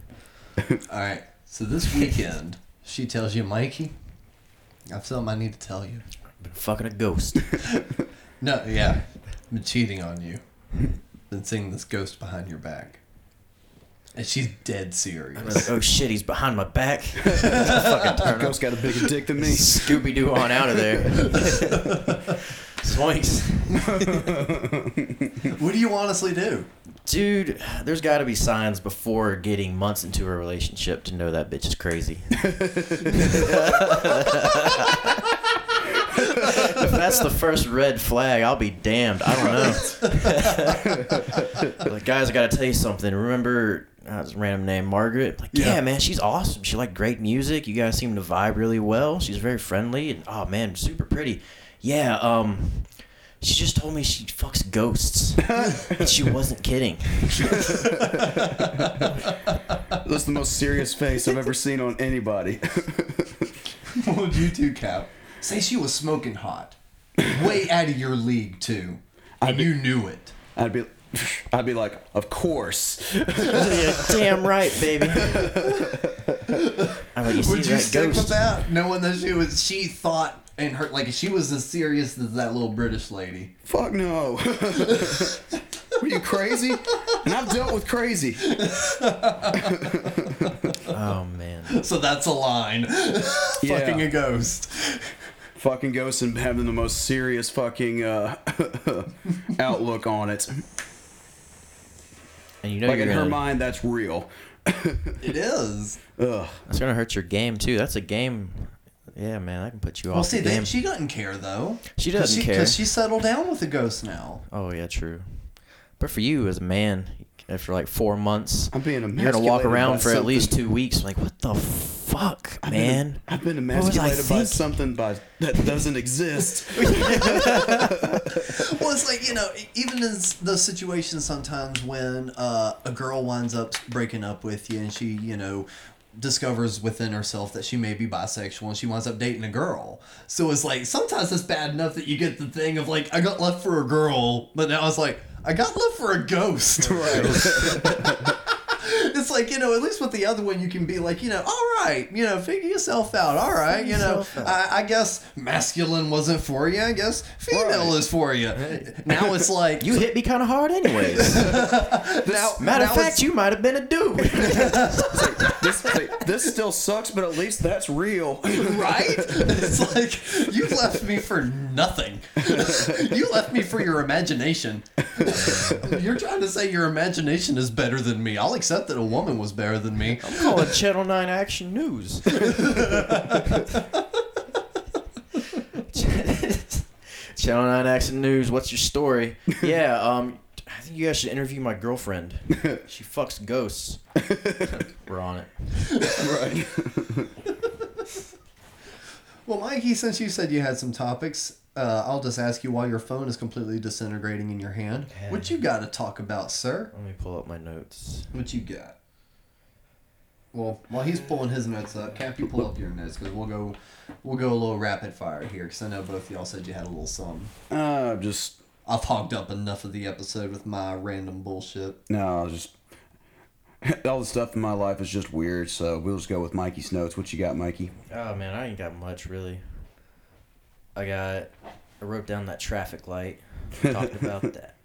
All right. So this weekend, she tells you, Mikey, I have something I need to tell you. Been fucking a ghost. No, yeah. I've been cheating on you. Been seeing this ghost behind your back. And she's dead I'm serious. like, oh shit, he's behind my back. fucking turn Ghost got a bigger dick than me. Scooby Doo on out of there. Swinks. What do you honestly do? Dude, there's got to be signs before getting months into a relationship to know that bitch is crazy. if that's the first red flag, I'll be damned. I don't know. like, guys, I got to tell you something. Remember, uh, this random name, Margaret? Like, yeah. Yeah. man, she's awesome. She like great music. You guys seem to vibe really well. She's very friendly and oh man, super pretty. Yeah, um, she just told me she fucks ghosts. and she wasn't kidding. That's the most serious face I've ever seen on anybody. What would you do, Cap? Say she was smoking hot. Way out of your league, too. And you knew it. I'd be, I'd be like, of course. Yeah, damn right, baby. I'm like, you see Would you that stick ghost? with that, knowing that she was? She thought and her like she was as serious as that little British lady. Fuck no. Were you crazy? And I've dealt with crazy. Oh man. So that's a line. Fucking a ghost. Fucking ghosts and having the most serious fucking uh, outlook on it. And you know Like in her gonna, mind, that's real. It is. Ugh. that's gonna hurt your game too. That's a game. Yeah, man, I can put you Well, off Well, see, the they, she doesn't care though. She doesn't care. because she settled down with the ghost now. oh yeah, true. But for you as a man, after like four months, I'm being you're gonna walk around for at least two weeks. Like, what the fuck, I've been- man? I've been What was I emasculated by something by that doesn't exist. Well, it's like you know, even in those situations sometimes when uh, a girl winds up breaking up with you, and she, you know, discovers within herself that she may be bisexual, and she winds up dating a girl. So it's like sometimes it's bad enough that you get the thing of like, I got left for a girl, but now it's like, I got left for a ghost. Right. it's like you know, at least with the other one, you can be like, you know, all right, you know, figure yourself out. All right, you know. I, I guess masculine wasn't for you. I guess female is for you. Now it's like You hit me kind of hard, anyways. now. Matter of fact, you might have been a dude. this, this still sucks, but at least that's real. right? It's like you left me for nothing. you left me for your imagination. You're trying to say your imagination is better than me. I'll accept that a woman was better than me. I'm calling Channel 9 Action News. Channel 9 Action News, what's your story? Yeah, um, I think you guys should interview my girlfriend. She fucks ghosts. We're on it. right. Well, Mikey, Mikey, since you said you had some topics, uh, I'll just ask you while your phone is completely disintegrating in your hand, what you got to talk about, sir? Let me pull up my notes. What you got? Well, while he's pulling his notes up, Cap, you pull up your notes because we'll go, we'll go a little rapid fire here because I know both of y'all said you had a little something. Uh, just I've hogged up enough of the episode with my random bullshit. no, I'll just all the stuff in my life is just weird. So we'll just go with Mikey's notes. What you got, Mikey? Oh man, I ain't got much really. I got. I wrote down that traffic light. We talked about that.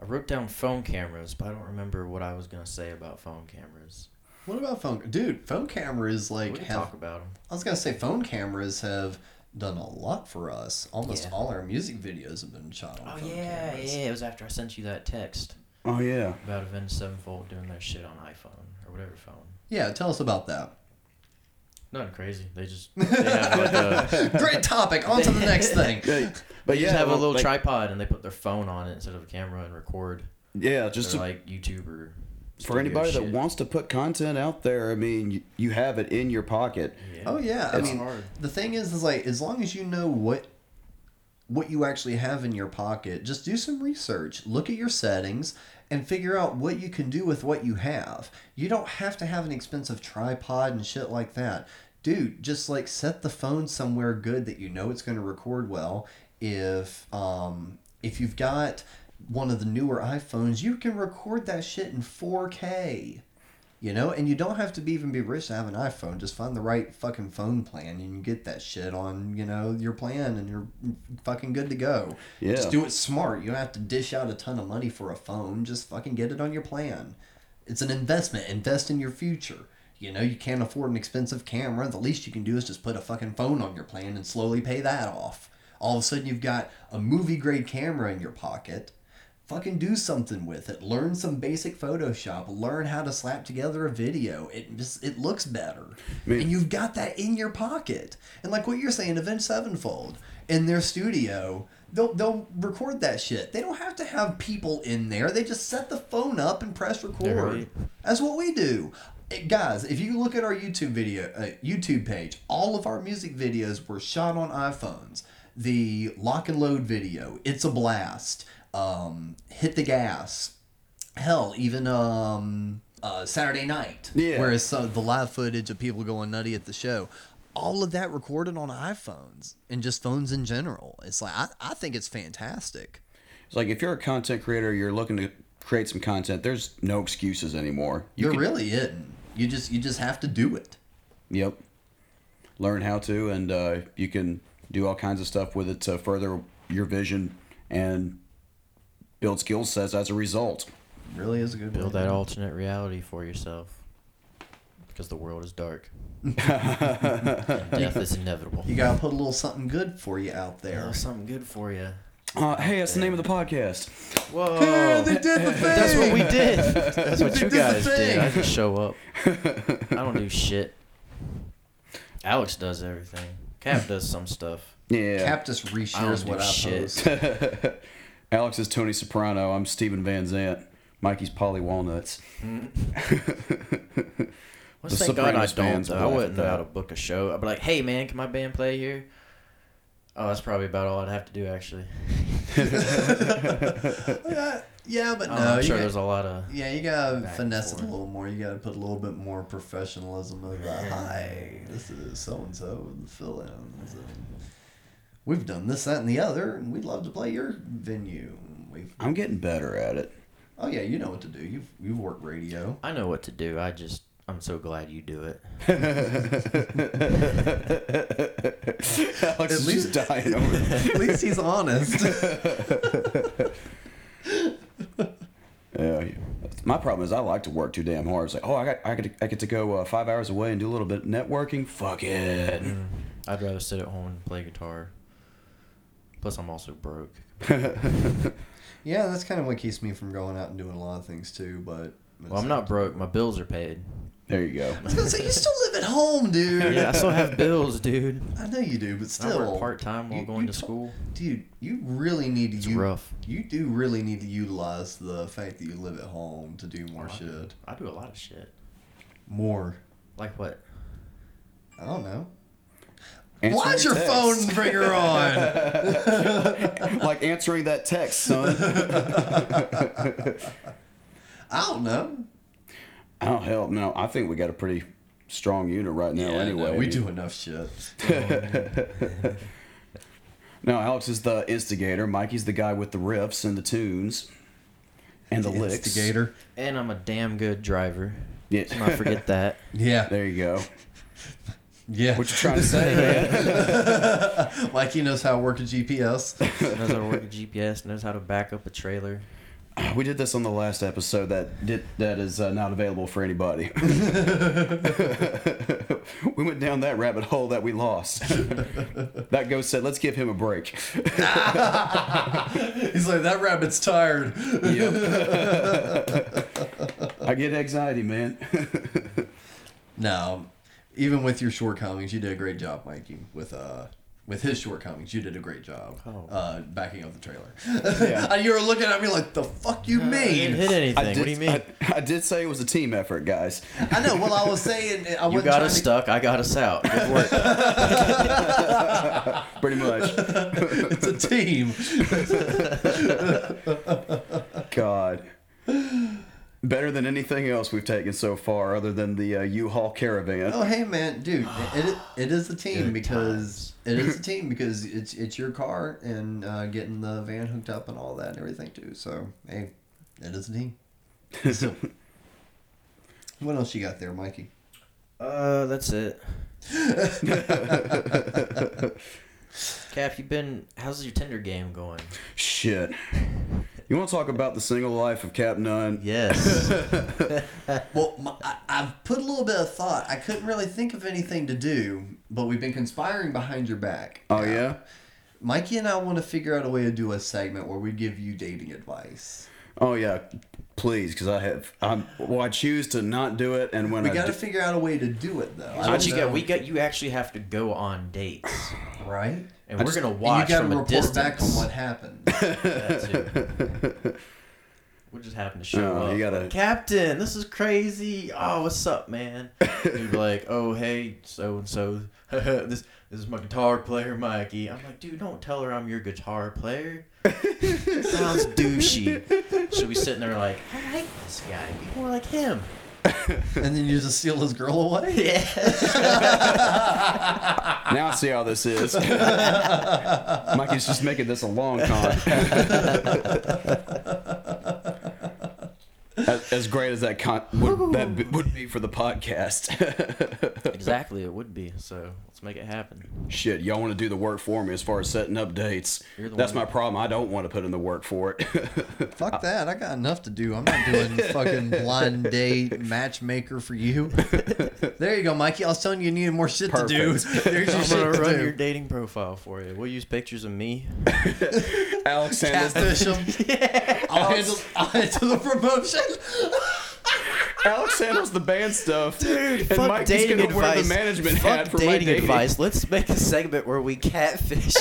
I wrote down phone cameras, but I don't remember what I was gonna say about phone cameras. What about phone? Dude, phone cameras like We have. talk about them. I was gonna say phone cameras have done a lot for us. Almost Yeah. all our music videos have been shot on Oh yeah, cameras. yeah. It was after I sent you that text Oh yeah. about Avenged Sevenfold doing their shit on iPhone or whatever phone. Yeah, tell us about that. Nothing crazy. They just they have like a, Great topic. On to the next thing. Hey, but they yeah, just have a little like- tripod and they put their phone on it instead of a camera and record. Yeah, just to, like YouTube or for studio anybody that wants to put content out there. I mean, you, you have it in your pocket. Yeah. Oh yeah, I It's mean, hard. the thing is, is like as long as you know what what you actually have in your pocket, just do some research. Look at your settings and figure out what you can do with what you have. You don't have to have an expensive tripod and shit like that. Dude, just like set the phone somewhere good that you know it's going to record well. If um if you've got one of the newer iPhones, you can record that shit in 4K. You know, and you don't have to be even be rich to have an iPhone. Just find the right fucking phone plan and you get that shit on, you know, your plan and you're fucking good to go. Yeah. Just do it smart. You don't have to dish out a ton of money for a phone. Just fucking get it on your plan. It's an investment. Invest in your future. You know, you can't afford an expensive camera. The least you can do is just put a fucking phone on your plan and slowly pay that off. All of a sudden, you've got a movie grade camera in your pocket. Fucking do something with it. Learn some basic photoshop. Learn how to slap together a video. It just it looks better. Mean- and you've got that in your pocket. And like what you're saying avenged sevenfold in their studio they'll they'll record that shit. They don't have to have people in there. They just set the phone up and press record. Right. that's what we do guys if you look at our youtube video uh, youtube page all of our music videos were shot on iphones the lock and load video it's a blast um, hit the gas hell even um, uh, saturday night Yeah. whereas some, the live footage of people going nutty at the show all of that recorded on iphones and just phones in general it's like i, I think it's fantastic It's like if you're a content creator, you're looking to create some content. There's no excuses anymore. You there can- really isn't you just you just have to do it Yep. Learn how to, and uh, you can do all kinds of stuff with it to further your vision and build skill sets as a result. really is a good Build way. that alternate reality for yourself. Because the world is dark. Death is inevitable. you gotta put a little something good for you out there Yeah, something good for you. Uh, hey, that's the name of the podcast. Whoa. they did the thing That's what we did. That's what They you did the guys did. I thing. just show up. I don't do shit. Alex does everything. Cap does some stuff. Yeah. Cap just I reshares don't what do I shit. post. Alex is Tony Soprano. I'm Steven Van Zandt. Mikey's Paulie Walnuts. Well, The thank God I Sopranos don't. fans Though. will I laugh wouldn't at know how to book a show. I'd be like, "Hey, man, can my band play here?" Oh, that's probably about all I'd have to do, actually. Yeah, yeah, but Oh, no, I'm you sure got- there's a lot of. yeah, you gotta finesse it a little more. You gotta put a little bit more professionalism of uh, that. Hi, this is so and so the fill-ins. and We've done this, that, and the other, and we'd love to play your venue. We've, I'm getting better at it. oh yeah, you know what to do. You've you've worked radio. I know what to do. I just, I'm so glad you do it. Alex is least- dying over. At least he's honest. Yeah. My problem is I like to work too damn hard. It's like, oh, I got, I get, I get to go uh, five hours away and do a little bit of networking. Fuck it. I'd rather sit at home and play guitar. Plus, I'm also broke. yeah, that's kind of what keeps me from going out and doing a lot of things too. But Well, I'm not broke. My bills are paid. There you go. I was gonna say you still live at home, dude. Yeah, I still have bills, dude. I know you do, but I still. work part time while You- going you to t- school. Dude, you really need to It's u- rough. You do really need to utilize the fact that you live at home to do more oh, shit. I do a lot of shit. More. Like what? I don't know. Answering Watch your text. phone and bring her on. like answering that text, son. I don't know. Oh hell no! I think we got a pretty strong unit right now. Yeah, anyway, no, we do enough shit. No, Alex is the instigator. Mikey's the guy with the riffs and the tunes and the, licks. Instigator. And I'm a damn good driver. Yeah. Let's not forget that. Yeah. There you go. Yeah. What you trying to say, man? Mikey knows how to work a GPS. knows how to work a GPS, knows how to back up a trailer. We did this on the last episode that did that is uh, not available for anybody. we went down that rabbit hole that we lost. that ghost said, "Let's give him a break." He's like, that rabbit's tired. I get anxiety, man. No, even with your shortcomings, you did a great job, Mikey. With uh, with his shortcomings, you did a great job. Uh, backing up the trailer. Yeah. and you were looking at me like, the fuck you I mean? didn't hit anything. I did, what do you mean? I, I did say it was a team effort, guys. I know. Well, I was saying, I you wasn't got us to- stuck. I got us out. Good work. Pretty much. It's a team. God. Better than anything else we've taken so far, other than the uh, U-Haul Caravan. Oh, hey, man, dude, it, it is a team Good because it is a team because it's it's your car and uh, getting the van hooked up and all that and everything too. So, hey, it is a team. So, what else you got there, Mikey? Uh, that's it. Cap, you've been? How's your Tinder game going? Shit. You want to talk about the single life of Cap Nunn? Yes. Well, my, I, I've put a little bit of thought. I couldn't really think of anything to do, but we've been conspiring behind your back. Oh yeah. Mikey and I want to figure out a way to do a segment where we give you dating advice. Oh yeah. Please, because I have. I'm. Well, I choose to not do it, and when We I got to do, figure out a way to do it though. I What don't you know. got? We got. You actually have to go on dates, right. and I we're just- gonna watch you got from to a report distance. back on what happened. That too. We just happen to show Oh, up. you gotta- Captain, this is crazy. Oh, what's up, man? You'd be like, oh, hey, so and so. This this is my guitar player, Mikey. I'm like, dude, don't tell her I'm your guitar player. Sounds douchey. She'll be sitting there like, I like this guy. Be more like him. and then you just steal his girl away. Yeah. now I see how this is. Mikey's just making this a long con. As, as great as that con would, that b- would be for the podcast. exactly, it would be. So let's make it happen. Shit, y'all want to do the work for me as far as setting up dates. That's one my problem. I don't want to put in the work for it. Fuck that. I got enough to do. I'm not doing fucking blind date matchmaker for you. There you go, Mikey. I was telling you you needed more shit to do. There's your I'm shit gonna to run do. your dating profile for you. We'll use pictures of me. Alex Sanders, Catfish them. I'll, handle, I'll handle the promotion. Alex Sanders, the band stuff, Dude, and dating gonna wear advice. the management fuck hat for dating, my dating advice. Let's make a segment where we catfish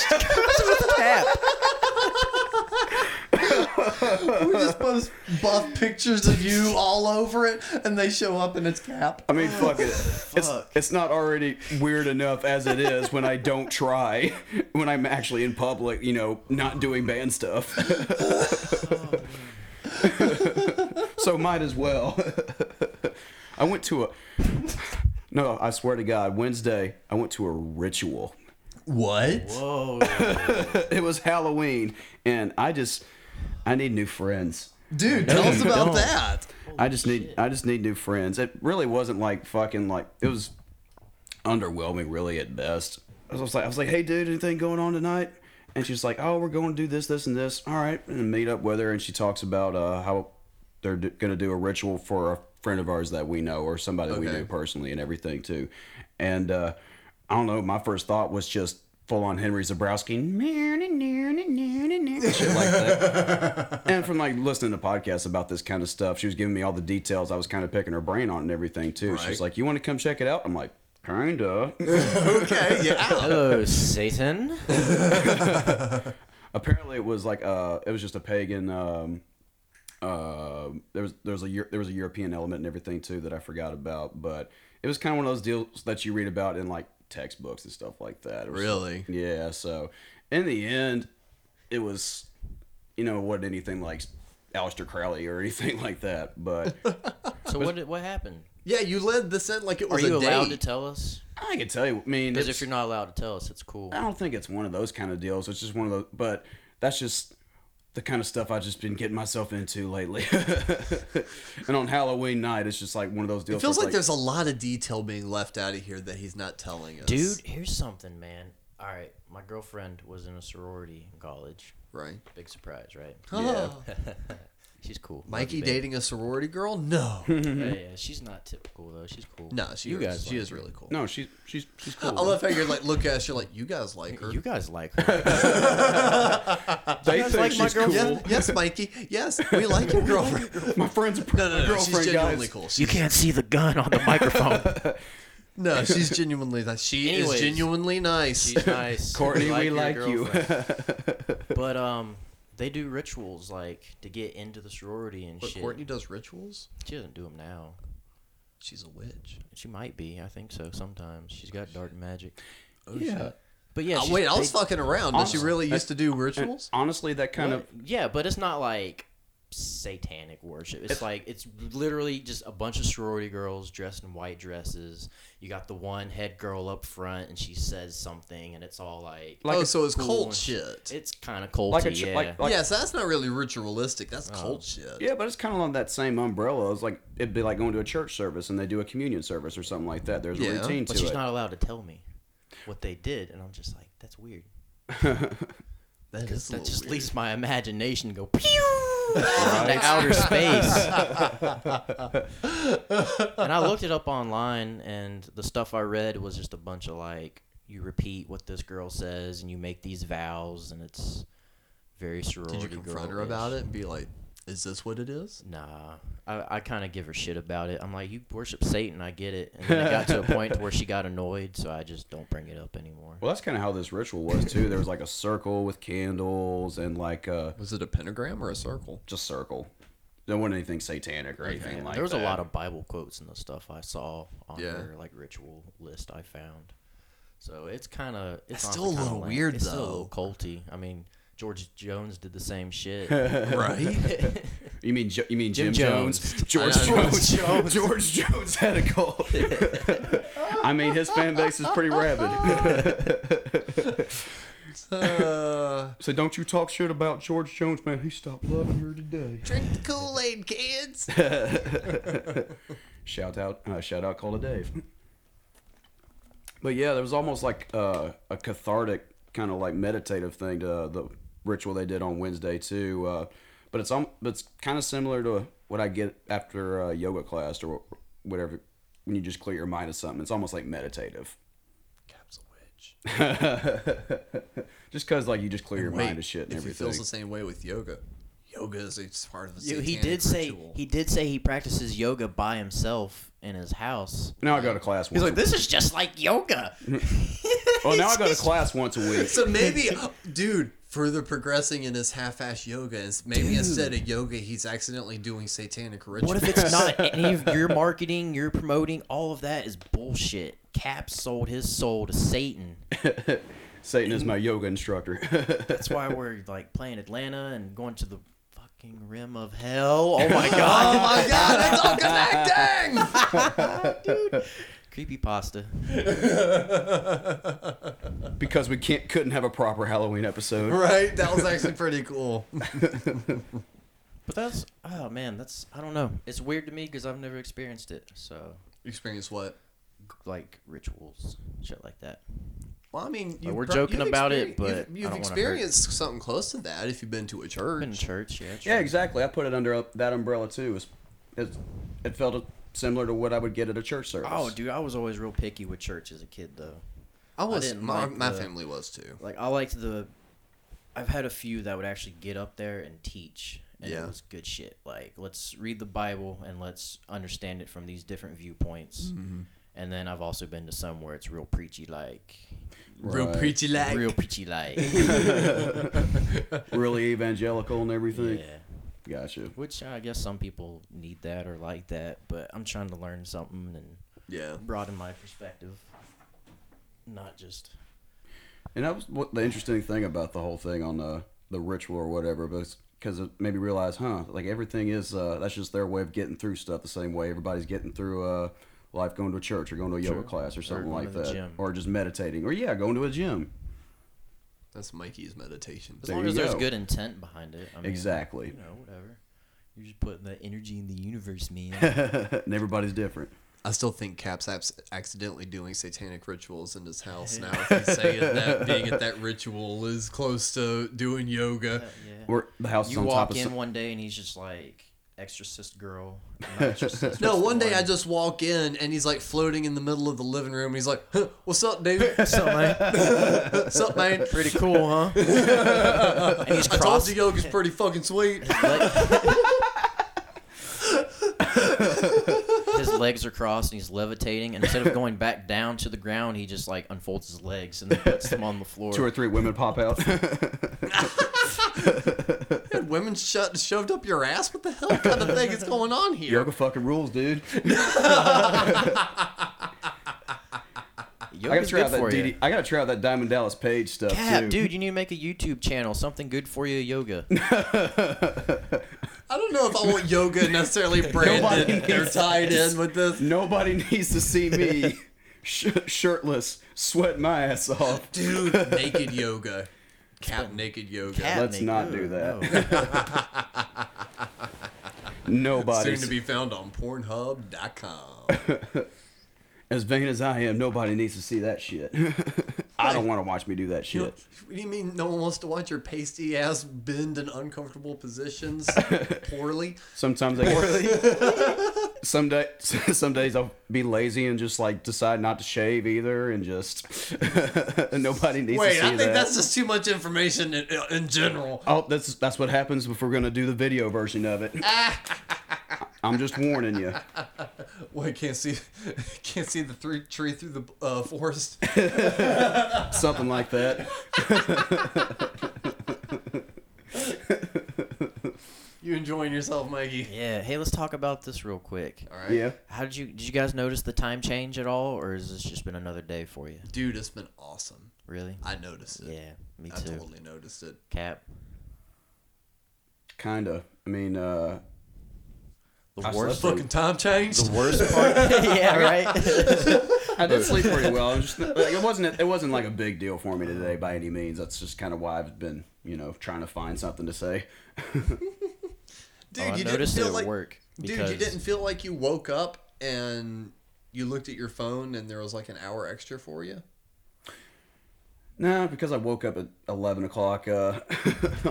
we just post buff pictures of you all over it, and they show up in it's Cap. I mean, fuck it. It's, Fuck. it's not already weird enough as it is when I don't try, when I'm actually in public, you know, not doing band stuff. Oh, so might as well. I went to a. No, I swear to God, Wednesday, I went to a ritual. What? Whoa. It was Halloween, and I just. I need new friends. Dude, tell us about don't. that. I just need I just need new friends. It really wasn't like fucking like it was underwhelming really at best. I was like I was like, "Hey dude, anything going on tonight?" And she's like, "Oh, we're going to do this, this and this." All right, and meet up with her and she talks about uh, how they're d- going to do a ritual for a friend of ours that we know or somebody we Okay. knew personally and everything too. And uh, I don't know, my first thought was just full on Henry Zebrowski shit like that. and from like listening to podcasts about this kind of stuff, she was giving me all the details. I was kind of picking her brain on and everything too. Right. She's like, "You want to come check it out?" I'm like, "Kinda." Okay, yeah. Hello, Satan. Apparently, it was like uh, it was just a pagan. Um, uh, there was there was a there was a European element and everything too that I forgot about, but it was kind of one of those deals that you read about in like textbooks and stuff like that. It was- Really? Yeah. So in the end, it was, you know, it wasn't anything like Aleister Crowley or anything like that. But So what did, what happened? Yeah, you led the set like it was. Are was you a allowed to tell us? I can tell you. I mean, Because if you're not allowed to tell us, it's cool. I don't think it's one of those kind of deals. It's just one of those. But that's just the kind of stuff I've just been getting myself into lately. and on Halloween night, it's just like one of those deals. It feels where like, there's a lot of detail being left out of here that he's not telling us. Dude, here's something, man. All right, my girlfriend was in a sorority in college. Right. Big surprise, right? Oh. Yeah. she's cool. Love Mikey you, babe. dating a sorority girl? No. yeah, yeah, she's not typical though. She's cool. No, she you is- guys, she like is her. really cool. No, she's she's she's I cool. love how you're like, look at us, you're like, you guys like her. You guys like her. they guys think like my she's cool. Yes, yes, Mikey. Yes, we like your girlfriend. My friend's a No, no, no. girlfriend, She's genuinely guys. cool. you can't see the gun on the microphone. no, she's genuinely nice. She Anyways, is genuinely nice. She's nice. Courtney, we your like you. girlfriend. but um, they do rituals like to get into the sorority and But shit. Courtney does rituals. She doesn't do them now. She's a witch. She might be. I think so. Sometimes she's got dark magic. Oh, yeah. But yeah, she's- wait, I was they- fucking around. Does she Honestly, really used to do rituals? Honestly, that kind What? of yeah, but it's not like satanic worship. It's, like it's literally just a bunch of sorority girls dressed in white dresses. You got the one head girl up front, and she says something, and it's all like, like oh, so it's cool cult shit. it's kind of culty. like a yeah. like like yeah, so that's not really ritualistic. That's uh-huh. cult shit. Yeah, but it's kind of on that same umbrella. It's like it'd be like going to a church service and they do a communion service or something like that. There's Yeah, a routine but to she's it. not allowed to tell me what they did, and I'm just like, that's weird. That is That just weird. leaves my imagination go pew into outer space. and I looked it up online, and the stuff I read was just a bunch of like you repeat what this girl says, and you make these vows, and it's very sorority. Did you confront her girl-ish. about it and be like, "Is this what it is?" Nah, I, I kind of give her shit about it. I'm like, you worship Satan, I get it. And then it got to a point where she got annoyed, so I just don't bring it up anymore. Well, that's kind of how this ritual was too. There was like a circle with candles and like uh, Was it a pentagram or a circle? just circle. There wasn't anything satanic or anything like that. there was that. a lot of Bible quotes and the stuff I saw on Yeah. her like ritual list I found. So it's kind of it's That's honestly still a kinda little lame. weird, it's Still a little though. culty. I mean, George Jones did the same shit. Right. You mean Jo- you mean Jim, Jim Jones? Jones. George I know, Jones. George Jones had a cult. I mean, his fan base is pretty rabid. uh, so don't you talk shit about George Jones, man. He stopped loving her today. drink the Kool Aid, kids. Shout out, uh, shout out, call to Dave. But yeah, there was almost like uh, a cathartic kind of like meditative thing to the ritual they did on Wednesday too. Uh, but it's um, but it's kind of similar to what I get after a yoga class or whatever when you just clear your mind of something. It's almost like meditative. Cap's a witch. just cause like you just clear your Wait, mind of shit and if he everything. feels the same way with yoga, yoga is a part of the. You- he satanic did say he did say he practices yoga by himself in his house. now I go to class. He's like, this is just like yoga. Well, now I go to class once a week. So maybe, dude, further progressing in his half-ass yoga is maybe instead of yoga, he's accidentally doing satanic rituals. What if it's not any of your marketing, your promoting, all of that is bullshit. Cap sold his soul to Satan. Satan is my yoga instructor. That's why we're like playing Atlanta and going to the fucking rim of hell. Oh my god. Oh my god, it's all connecting! Creepy pasta. because we can't couldn't have a proper Halloween episode. right? That was actually pretty cool. But that's oh man, that's I don't know. It's weird to me because I've never experienced it. So Experience what? like rituals, shit like that. Well, I mean, you we're joking about it, but you've, you've wanna hurt. experienced something close to that if you've been to a church. Been in church, yeah. Yeah, exactly. I put it under uh, that umbrella too. It's, it's, it felt similar to what I would get at a church service. Oh, dude, I was always real picky with church as a kid, though. I was. didn't my like my the- family was too. Like I liked the. I've had a few that would actually get up there and teach, and Yeah. it was good shit. Like let's read the Bible and let's understand it from these different viewpoints. Mm-hmm. And then I've also been to some where it's real preachy, like Real Right. preachy like. real preachy, like really evangelical and everything. yeah. Gotcha. Which I guess some people need that or like that, but I'm trying to learn something and Yeah. broaden my perspective. not just And that was what the interesting thing about the whole thing on the the ritual or whatever, but because it made me realize, huh, like everything is uh, that's just their way of getting through stuff the same way everybody's getting through uh, life, going to a church or going to a yoga class or something going like that, or just meditating, or yeah, going to a gym. That's Mikey's meditation. as There long you as there's go. good intent behind it. I mean, Exactly. You know, whatever. You're just putting the energy in the universe, man. and everybody's different. I still think Cap's abs- accidentally doing satanic rituals in his house now. If he's saying that being at that ritual is close to doing yoga. yeah. Or the house is You on top walk of in some, one day and he's just like exorcist girl. exorcist, No, one day I just walk in and he's like floating in the middle of the living room. He's like, huh, "What's up, dude? What's up, man? What's up, man? Pretty cool, huh? and he's I told cross. you yoga's pretty fucking sweet." his legs are crossed and he's levitating. And instead of going back down to the ground, he just like unfolds his legs and then puts them on the floor. two or three women pop out. Had women shut, shoved up your ass? What the hell kind of thing is going on here? Yoga fucking rules, dude. I gotta Yoga's try out good that for you. DD, I gotta try out that Diamond Dallas Page stuff Cap, too. dude, you need to make a YouTube channel, something good for you yoga. I don't know if I want yoga necessarily branded or tied in with this. Nobody needs to see me sh- shirtless, sweating my ass off. Dude, naked yoga. Cap naked yoga. Cat Let's naked. not do that. Nobody. Soon to be found on Pornhub.com. As vain as I am, nobody needs to see that shit. I don't want to watch me do that You know, shit. what do you mean no one wants to watch your pasty ass bend in uncomfortable positions poorly? Sometimes I some day, some days I'll be lazy and just like decide not to shave either, and just nobody needs to Wait, see I think that. that's just too much information in, in general. Oh, that's that's what happens if we're gonna do the video version of it. I'm just warning you. Wait, can't see, can't see the three tree through the uh, forest. Something like that. You enjoying yourself, Mikey? Yeah. Hey, let's talk about this real quick. All right, Yeah. How did you did you guys notice the time change at all, or has this just been another day for you? dude, it's been awesome. Really? I noticed it. Yeah, me too. I totally noticed it. Cap. Kinda. I mean, uh, The I worst. slept Fucking time change. The worst part. yeah. Right. I did sleep pretty well. It, was just, like, it wasn't it wasn't like a big deal for me today by any means. That's just kind of why I've been, you know, trying to find something to say. Dude, Oh, I you didn't noticed it feel at like work Dude, you didn't feel like you woke up and you looked at your phone and there was like an hour extra for you. No, because I woke up at eleven o'clock uh,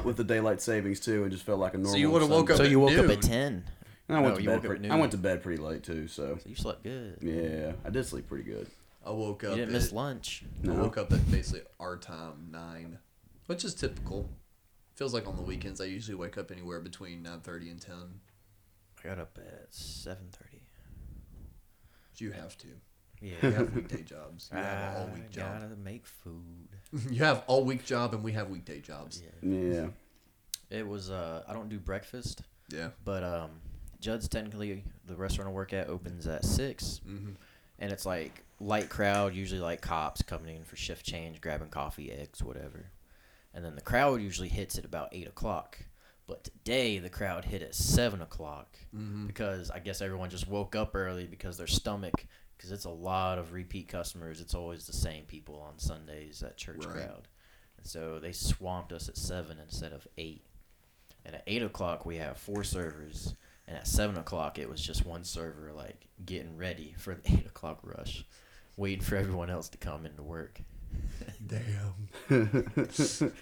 with the daylight savings too, and just felt like a normal. So you would've woke up so at you woke up at ten. And I went No, to you bed. woke Pretty, I went to bed pretty late too, so So you slept good. yeah, I did sleep pretty good. I woke up. You didn't at, miss lunch. I woke up at basically our time nine, which is typical. Feels like on the weekends I usually wake up anywhere between nine thirty and ten. I got up at seven thirty. You have to. Yeah. You have weekday jobs. You have an all I week job. gotta make food. You have all week job, and we have weekday jobs. Yeah, It was. Uh, I don't do breakfast, Yeah. but um, Judd's technically the restaurant I work at opens at 6 Mm-hmm. and it's like light crowd, usually like cops coming in for shift change, grabbing coffee, eggs, whatever, and then the crowd usually hits at about eight o'clock. But today the crowd hit at seven o'clock Mm-hmm. because I guess everyone just woke up early because their stomach, because it's a lot of repeat customers. It's always the same people on Sundays at church Right. crowd, and so they swamped us at seven instead of eight. And at eight o'clock we have four servers, and at seven o'clock it was just one server, like getting ready for the eight o'clock rush, waiting for everyone else to come into work. Damn.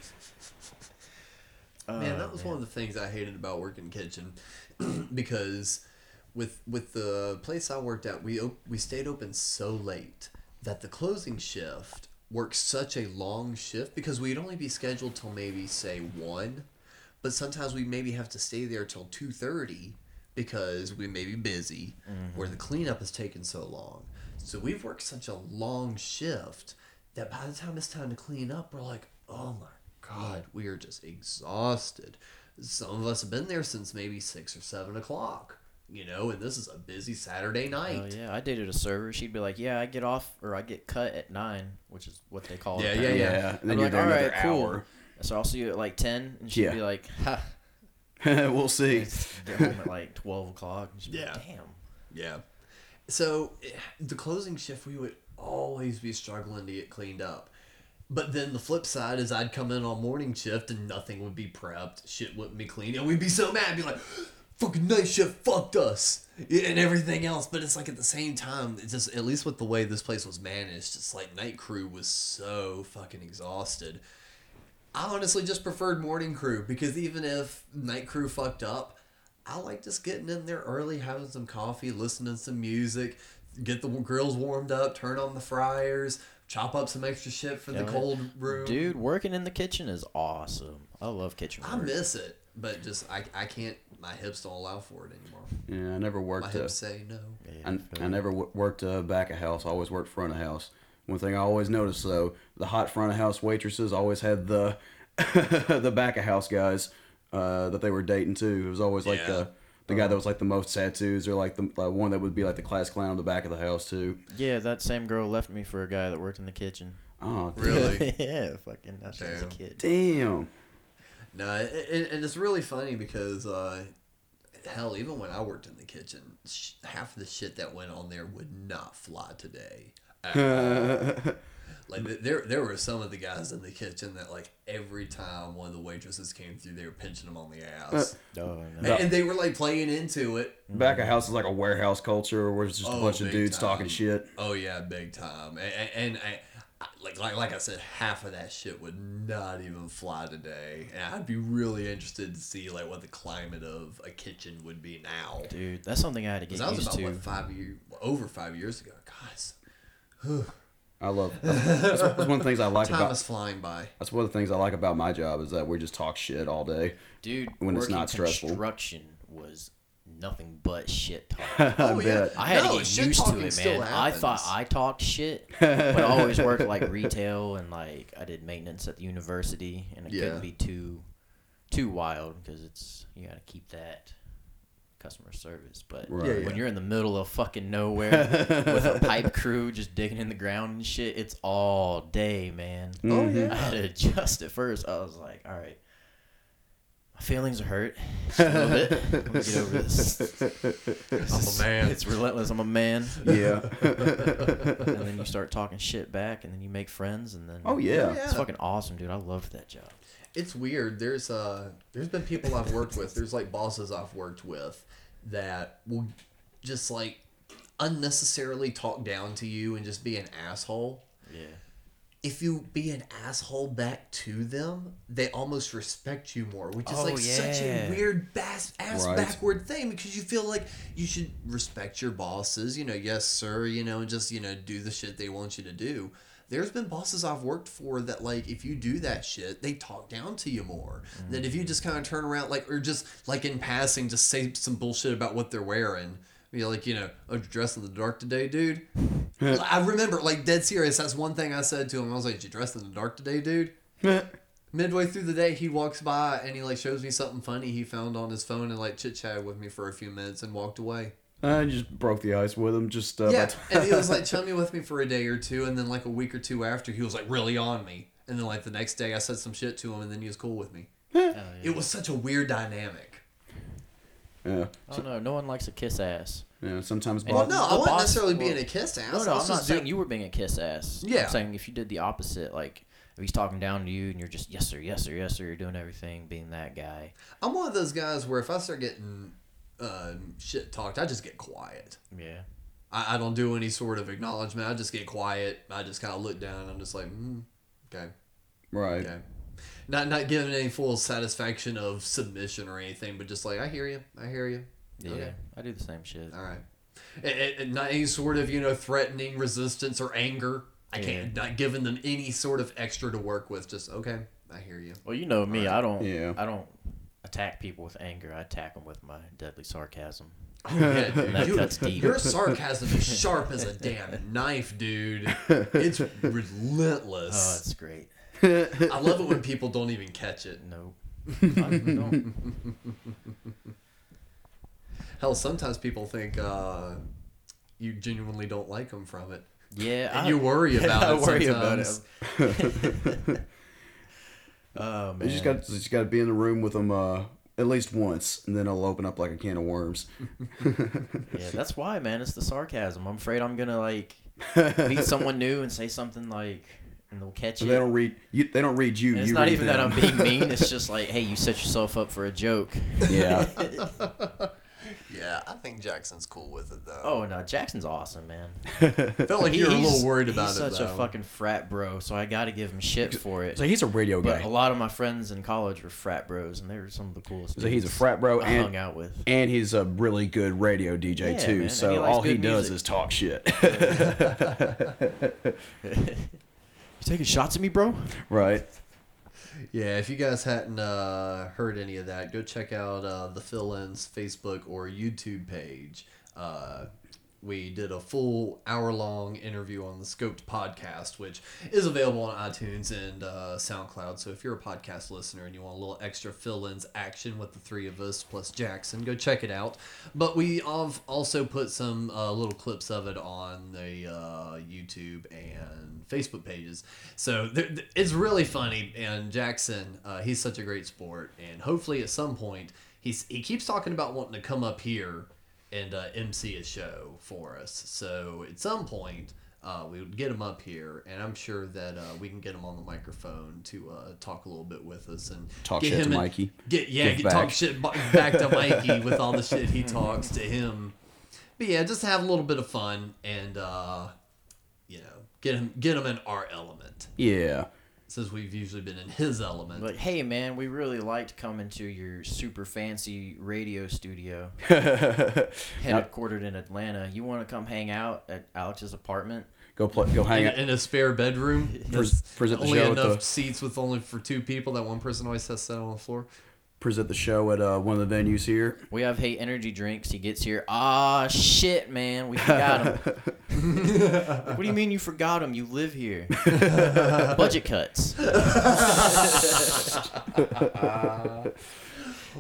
Man, that oh, was one of the things I hated about working kitchen, because with with the place I worked at, we op- we stayed open so late that the closing shift worked such a long shift because we'd only be scheduled till maybe say one, but sometimes we maybe have to stay there till two thirty because we may be busy mm-hmm. or the cleanup has taken so long. So we've worked such a long shift that by the time it's time to clean up, we're like, oh my god, we are just exhausted. Some of us have been there since maybe six or seven o'clock. you know, and this is a busy Saturday oh, night. Oh yeah, I dated a server. She'd be like, "Yeah, I get off or I get cut at nine, which is what they call it." Yeah, yeah, yeah. Yeah, and I'd then you're like, there "All another cool." hour. So I'll see you at like ten, and she'd Yeah. be like, "Ha." we'll see. Home at like twelve o'clock. and she'd be Yeah. like, Damn. Yeah. So eh, the closing shift, we would always be struggling to get cleaned up. But then the flip side is I'd come in on morning shift and nothing would be prepped, shit wouldn't be clean, and we'd be so mad, be like, "Fucking night shift fucked us," and everything else. But it's like at the same time, it's just at least with the way this place was managed, it's like night crew was so fucking exhausted. I honestly just preferred morning crew because even if night crew fucked up, I like just getting in there early, having some coffee, listening to some music, get the grills warmed up, turn on the fryers, chop up some extra shit for the Yeah, man. cold room. Dude, working in the kitchen is awesome. I love kitchen I miss it, but just I, I can't. My hips don't allow for it anymore. Yeah, I never My worked. hips A, say no. Yeah, I, I never w- worked uh, back of house. I always worked front of house. One thing I always noticed though, the hot front of house waitresses always had the the back of house guys uh, that they were dating too. It was always like Yeah. the the guy that was like the most tattoos, or like the like one that would be like the class clown on the back of the house too. Yeah, that same girl left me for a guy that worked in the kitchen. Oh, Really? yeah, fucking. That shit a Damn. kid. damn. No, and, and it's really funny because uh, hell, even when I worked in the kitchen, sh- half of the shit that went on there would not fly today. At all. like there, there were some of the guys in the kitchen that like every time one of the waitresses came through, they were pinching them on the ass, uh, Oh, and, no. and they were like playing into it. Back of house is like a warehouse culture where it's just a Oh, bunch of dudes time. talking shit. Oh yeah, big time. And, and, I, I, like like like I said, half of that shit would not even fly today. And I'd be really interested to see like what the climate of a kitchen would be now. Dude, that's something I had to get Because that was used about to. what five years over five years ago, guys. I love. That's, that's one of the things I like Time about. is flying by. That's one of the things I like about my job is that we just talk shit all day. Dude, when it's not stressful. construction was nothing but shit talk. Oh, I Oh, yeah. bet. I had No, to get used to it, man. I thought. I talked shit, but I always worked like retail and like I did maintenance at the university, and it Yeah. couldn't be too too wild because it's you got to keep that customer service. But Right. Yeah, when you're in the middle of fucking nowhere with a pipe crew just digging in the ground and shit, it's all day, man. Mm-hmm. Oh yeah. I had to adjust at first. I was like, all right. My feelings are hurt just a little bit. Let me get over this. I'm a man. It's relentless. I'm a man. Yeah. And then you start talking shit back, and then you make friends, and then oh yeah. it's fucking awesome, dude. I loved that job. It's weird. There's uh there's been people I've worked with. There's like bosses I've worked with that will just like unnecessarily talk down to you and just be an asshole. Yeah. If you be an asshole back to them, they almost respect you more, which is Oh, like such a weird bass, ass Right. backward thing because you feel like you should respect your bosses, you know, yes sir, you know, and just you know do the shit they want you to do. There's been bosses I've worked for that like if you do that shit, they talk down to you more. That if you just kind of turn around like or just like in passing, just say some bullshit about what they're wearing. Be like, you know, oh, you dressed in the dark today, dude. I remember, like, dead serious. That's one thing I said to him. I was like, "Did you dress in the dark today, dude?" Midway through the day, he walks by and he like shows me something funny he found on his phone and like chit chatted with me for a few minutes and walked away. I just broke the ice with him. Just uh, Yeah, and he was like chummy with me for a day or two, and then like a week or two after, he was like really on me. And then like the next day, I said some shit to him, and then he was cool with me. Hell yeah. It was such a weird dynamic. yeah. I don't know. No one likes a kiss ass. Yeah. Sometimes. And Well, no, I wasn't boss- necessarily being a kiss ass. No, no, I'm not saying doing- you were being a kiss ass. Yeah. I'm saying if you did the opposite, like if he's talking down to you and you're just yes sir, yes sir, yes sir, you're doing everything, being that guy. I'm one of those guys where if I start getting uh, shit talked, I just get quiet. Yeah. I, I don't do any sort of acknowledgement. I just get quiet. I just kind of look down. I'm just like, mm, okay, right. okay. Not not giving any full satisfaction of submission or anything, but just like I hear you, I hear you. Yeah. Okay. I do the same shit. All right. And, and- and not any sort of you know threatening resistance or anger. I can't not giving them any sort of extra to work with. Just okay, I hear you. Well, you know me. I don't. Yeah. I don't attack people with anger. I attack them with my deadly sarcasm. Oh, Yeah, dude, that you- cuts deep. Your sarcasm is sharp as a damn knife, dude. It's relentless. Oh, it's great. I love it when people don't even catch it. No. I. Hell, sometimes people think uh, you genuinely don't like them from it. Yeah, And I- you worry about I it worry about sometimes. Oh man. You just got you just got to be in the room with them uh, at least once, and then it'll open up like a can of worms. Yeah, that's why, man. It's the sarcasm. I'm afraid I'm gonna like meet someone new and say something like, and they'll catch So it. they don't read you. They don't read you. And it's you not even that. I'm being mean. It's just like, hey, you set yourself up for a joke. Yeah. Yeah, I think Jackson's cool with it though. Oh no, Jackson's awesome, man. Felt like you were a he's- little worried about it. he's it. such a fucking frat bro, so I got to give him shit for it. So he's a radio But guy. a lot of my friends in college were frat bros, and they were some of the coolest. So he's a dudes frat bro I and hung out with. and he's a really good radio DJ Yeah, too. man, and so he likes all he good does music. is talk shit. You taking shots at me, bro? right. Yeah, if you guys hadn't uh, heard any of that, go check out uh, the Fill In's Facebook or YouTube page. Uh, we did a full hour long interview on the Scoped podcast, which is available on iTunes and uh, SoundCloud. So if you're a podcast listener and you want a little extra fill ins action with the three of us plus Jackson, go check it out. But we have also put some uh, little clips of it on the uh, YouTube and Facebook pages. So there, it's really funny. And Jackson, uh, he's such a great sport. And hopefully at some point, he's he keeps talking about wanting to come up here and uh, MC a show for us. So at some point, uh, we would get him up here, and I'm sure that uh, we can get him on the microphone to uh, talk a little bit with us and Talk get shit to in- Mikey. Get yeah, get, talk shit back to Mikey with all the shit he talks to him. But yeah, just have a little bit of fun and uh, you know get him get him in our element Yeah. Since we've usually been in his element. Like, hey man, we really liked coming to your super fancy radio studio, headquartered in Atlanta. You want to come hang out at Alex's apartment? Go play. Go hang in, out. in a spare bedroom. Pres- present the only show enough the- seats with only for two people. That one person always has to sit on the floor. Present the show at uh, one of the venues here. We have hate energy drinks. He gets here. Ah shit, man, we forgot him. what do you mean you forgot him? You live here. Budget cuts.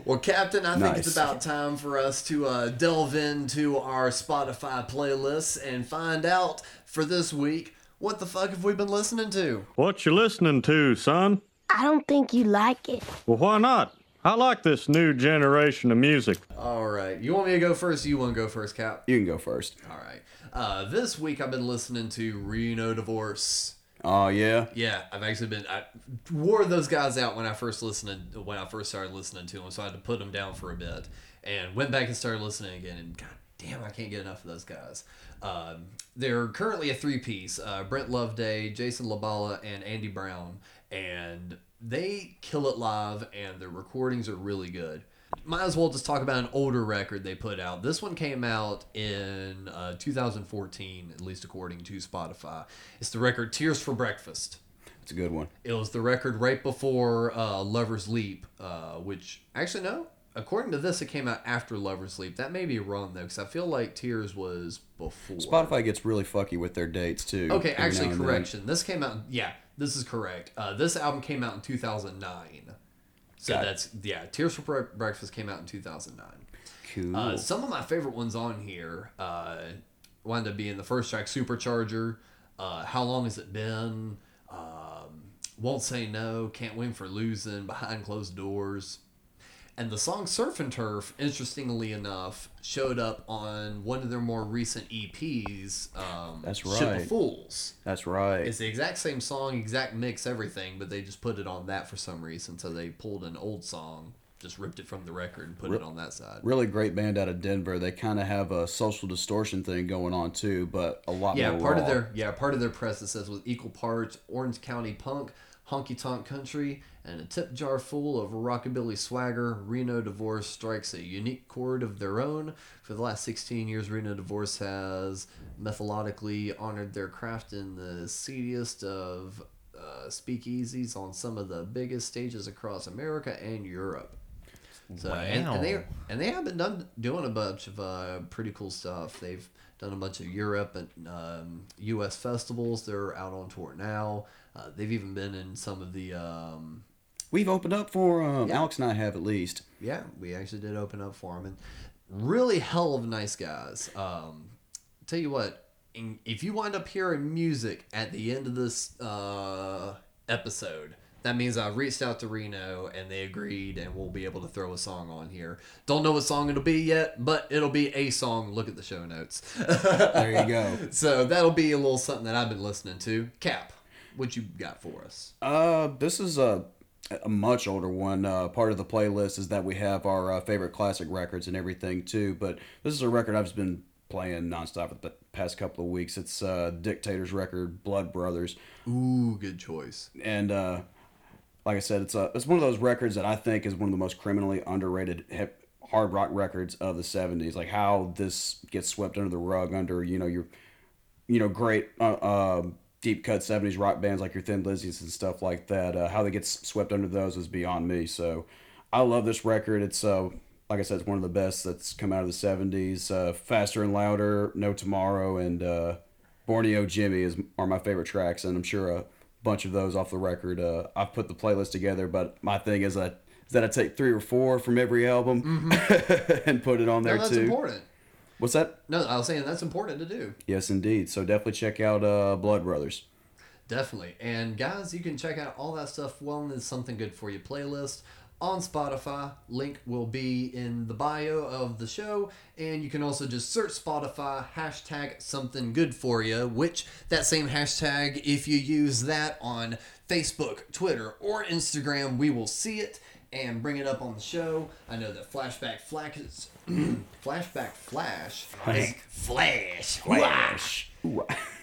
Well, Captain, I think it's Nice. about time for us to uh, delve into our Spotify playlists and find out for this week what the fuck have we been listening to. What you listening to, son? I don't think you like it. Well, why not? I like this new generation of music. All right, you want me to go first? You want to go first, Cap? You can go first. All right. Uh, this week I've been listening to Reno Divorce. Oh yeah. Yeah, I've actually been. I wore those guys out when I first listened. When I first started listening to them, so I had to put them down for a bit, and went back and started listening again. And god damn, I can't get enough of those guys. Um, they're currently a three piece: uh, Brent Loveday, Jason Labala, and Andy Brown, and they kill it live, and their recordings are really good. Might as well just talk about an older record they put out. This one came out in uh, 2014, at least according to Spotify. It's the record Tears for Breakfast. It's a good one. It was the record right before uh, Lover's Leap, uh, which actually no. According to this, it came out after Lover's Leap. That may be wrong though, because I feel like Tears was before. Spotify gets really fucky with their dates too. Okay, actually, now and then. correction. This came out. Yeah, this is correct. Uh, this album came out in 2009. So Got it. that's yeah. Tears for Bre- Breakfast came out in 2009. Cool. Uh, some of my favorite ones on here uh, wound up being the first track, Supercharger. Uh, How long has it been? Um, Won't say no. Can't win for losing. Behind closed doors. And the song Surf and Turf, interestingly enough, showed up on one of their more recent EPs. Um, That's Ship right. of Fools. That's right. It's the exact same song, exact mix, everything, but they just put it on that for some reason. So they pulled an old song, just ripped it from the record and put Re- it on that side. really great band out of Denver. They kind of have a social distortion thing going on too, but a lot yeah, more part raw. of their yeah part of their press it says with equal parts Orange County punk, honky tonk country, and a tip jar full of rockabilly swagger. Reno Divorce strikes a unique chord of their own. For the last 16 years, Reno Divorce has methodically honored their craft in the seediest of uh, speakeasies on some of the biggest stages across America and Europe. So and, and they and they have been done doing a bunch of uh, pretty cool stuff. They've done a bunch of Europe and um, U.S. festivals. They're out on tour now. Uh, they've even been in some of the. Um, We've opened up for um, Yeah. Alex and I have at least. yeah, we actually did open up for them, and really hell of nice guys. Um, tell you what, if you wind up hearing music at the end of this uh, episode, that means I reached out to Reno and they agreed, and we'll be able to throw a song on here. Don't know what song it'll be yet, but it'll be a song. Look at the show notes. There you go. so that'll be a little something that I've been listening to. Cap, what you got for us? Uh, this is a, a much older one. Uh, part of the playlist is that we have our uh, favorite classic records and everything too. But this is a record I've just been playing nonstop for the past couple of weeks. It's uh, Dictator's record, Blood Brothers, Ooh, good choice. and uh, like I said, it's a it's one of those records that I think is one of the most criminally underrated hip hard rock records of the '70s. Like how this gets swept under the rug under you know your you know great uh, uh, deep cut '70s rock bands like your Thin Lizzy's and stuff like that. Uh, how they get swept under those is beyond me. So I love this record. It's uh like I said, it's one of the best that's come out of the '70s. Uh, Faster and Louder, No Tomorrow, and uh, Borneo Jimmy is are my favorite tracks, and I'm sure a bunch of those off the record. Uh, I've put the playlist together, but my thing is that is that I take three or four from every album and put it on there no, that's too. important. What's that? No, I was saying that's important to do. Yes, indeed. So definitely check out uh, Blood Brothers. Definitely. And guys, you can check out all that stuff well in Something Good For You playlist on Spotify. Link will be in the bio of the show. And you can also just search Spotify, hashtag something good for you, which that same hashtag, if you use that on Facebook, Twitter, or Instagram, we will see it and bring it up on the show. I know that Flashback Flash is Flashback Flash is Flash Flash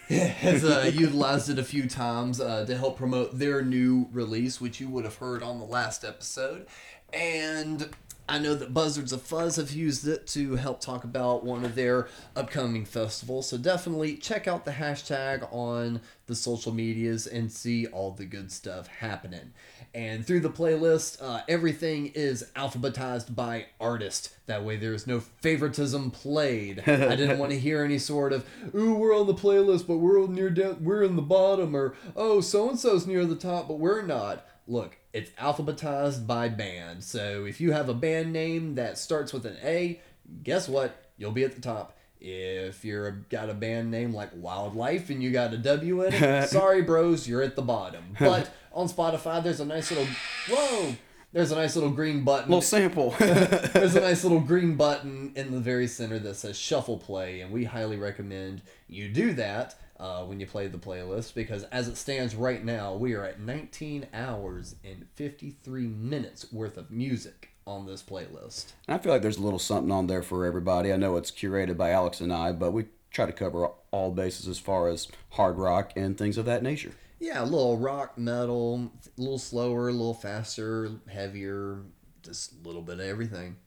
has uh, utilized it a few times uh, to help promote their new release, which you would have heard on the last episode. And I know that Buzzards of Fuzz have used it to help talk about one of their upcoming festivals. So definitely check out the hashtag on the social medias and see all the good stuff happening. And through the playlist, uh, everything is alphabetized by artist. That way, there is no favoritism played. I didn't want to hear any sort of "Ooh, we're on the playlist, but we're near down, we're in the bottom," or "Oh, so and so's near the top, but we're not." Look, it's alphabetized by band. So if you have a band name that starts with an A, guess what? You'll be at the top. If you're got a band name like Wildlife and you got a W in it, sorry bros, you're at the bottom. But on Spotify, there's a nice little whoa. There's a nice little green button. Little sample. There's a nice little green button in the very center that says shuffle play, and we highly recommend you do that uh, when you play the playlist because as it stands right now, we are at 19 hours and 53 minutes worth of music on this playlist. And I feel like there's a little something on there for everybody. I know it's curated by Alex and I, but we try to cover all bases as far as hard rock and things of that nature. Yeah, a little rock, metal, a little slower, a little faster, heavier, just a little bit of everything.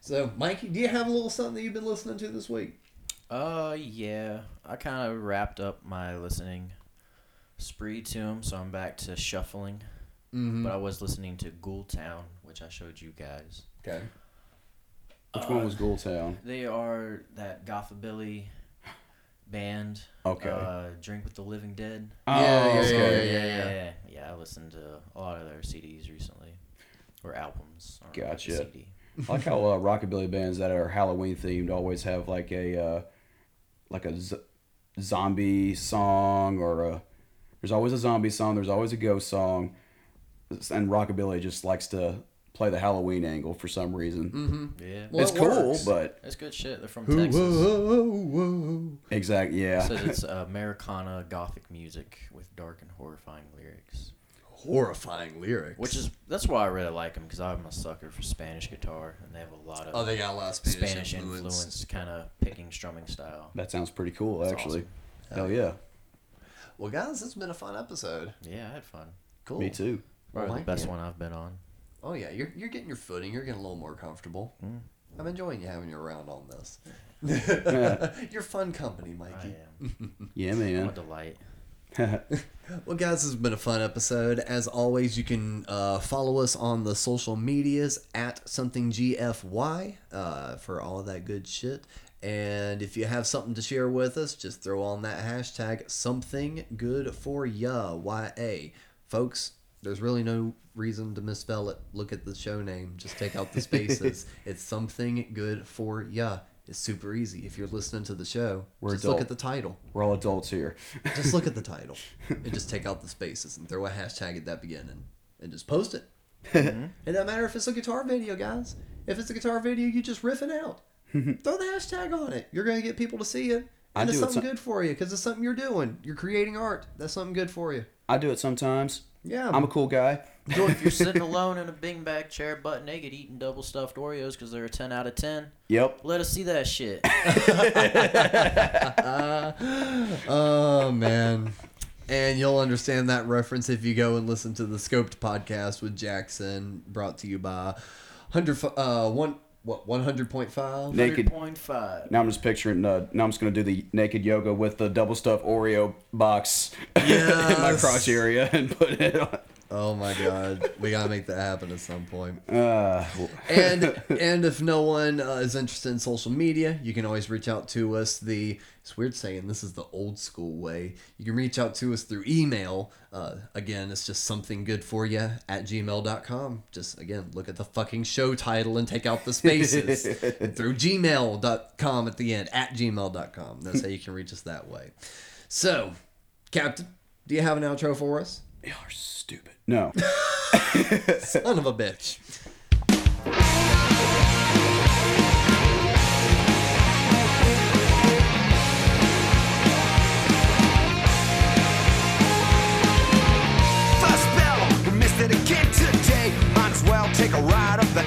So, Mikey, do you have a little something that you've been listening to this week? Uh, yeah. I kind of wrapped up my listening spree to him, so I'm back to shuffling. Mhm. But I was listening to Ghoultown, which I showed you guys. Okay. Which one was Ghoultown? They are that gothabilly band. Okay. Uh, Drink with the Living Dead. Oh, Yeah, yeah, yeah, yeah, yeah. yeah. Yeah, I listened to a lot of their CDs recently, or albums. I don't Gotcha. CD. I like how uh, rockabilly bands that are Halloween themed always have like a uh, like a z- zombie song or a there's always a zombie song. There's always a ghost song, and rockabilly just likes to play the Halloween angle for some reason. Mm-hmm. Yeah. Well, it's it cool, works. but It's good shit. They're from Texas. whoa, whoa. exactly, yeah. Says it's Americana gothic music with dark and horrifying lyrics. Horrifying lyrics. Which is that's why I really like them because I'm a sucker for Spanish guitar and they have a lot of Oh, they got a lot of Spanish influence. influence kind of picking strumming style. that sounds pretty cool, That's actually. awesome. Hell yeah, Well, guys, this has been a fun episode. Yeah, I had fun. Cool. me too. Probably Well, the best yeah. one I've been on. Oh yeah, you're you're getting your footing. You're getting a little more comfortable. Mm. I'm enjoying you having you around on this. Yeah. you're fun company, I Mikey. am. Yeah, I'm a man. delight. Well, guys, this has been a fun episode. As always, you can uh, follow us on the social medias at something GFY uh, for all that good shit. And if you have something to share with us, just throw on that hashtag something good for ya, YA. Folks, There's really no reason to misspell it. Look at the show name. Just take out the spaces. it's something good for ya. It's super easy. If you're listening to the show, We're just adult. look at the title. We're all adults here. Just look at the title and just take out the spaces and throw a hashtag at that beginning and just post it. Mm-hmm. It doesn't matter if it's a guitar video, guys. If it's a guitar video, you just riffing out. Throw the hashtag on it. You're gonna get people to see it, I and it's do it something some- good for you because it's something you're doing. You're creating art. That's something good for you. I do it sometimes. Yeah. I'm a cool guy. if you're sitting alone in a bing bag chair, butt naked, eating double stuffed Oreos because they're a 10 out of 10, Yep. let us see that shit. oh man. And you'll understand that reference if you go and listen to the Scoped podcast with Jackson, brought to you by hundred uh one what one hundred point five. Naked. 100.5. Now I'm just picturing. Uh, now I'm just gonna do the naked yoga with the double stuff Oreo box in my Yes. crotch area and put it on. Oh my god, we gotta make that happen at some point. Uh, and and if no one uh, is interested in social media, you can always reach out to us. The it's weird saying this is the old school way. You can reach out to us through email. Uh, again, it's just something good for you at gmail.com. Just again, look at the fucking show title and take out the spaces. and through gmail.com at the end at gmail.com. That's how you can reach us that way. So, Captain, do you have an outro for us? You are stupid. No. Son of a bitch. First bell, we missed it again today. Might as well take a ride up the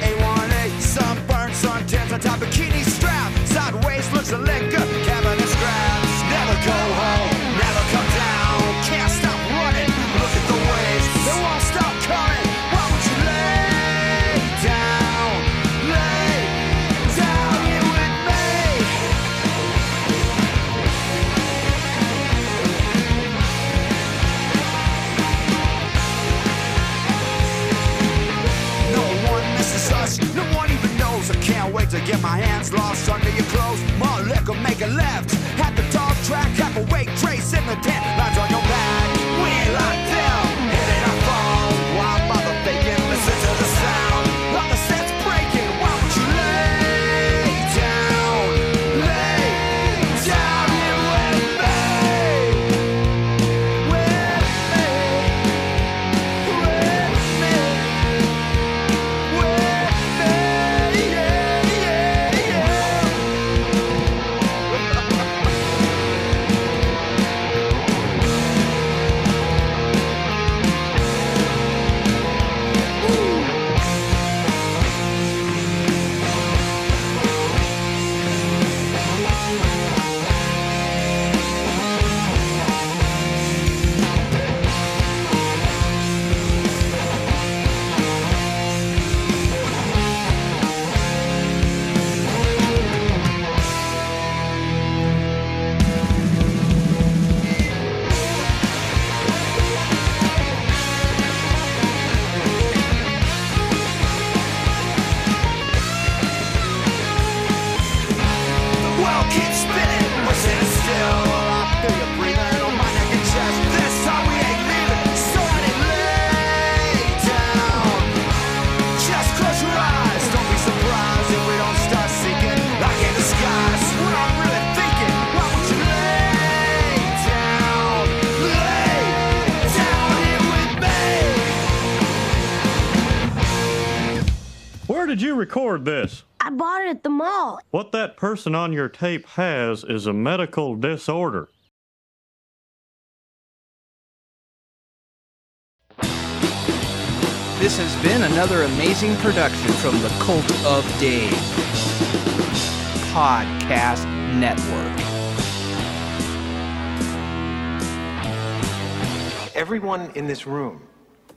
record this? I bought it at the mall. What that person on your tape has is a medical disorder. This has been another amazing production from the Cult of Dave Podcast Network. Everyone in this room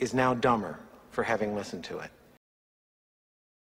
is now dumber for having listened to it.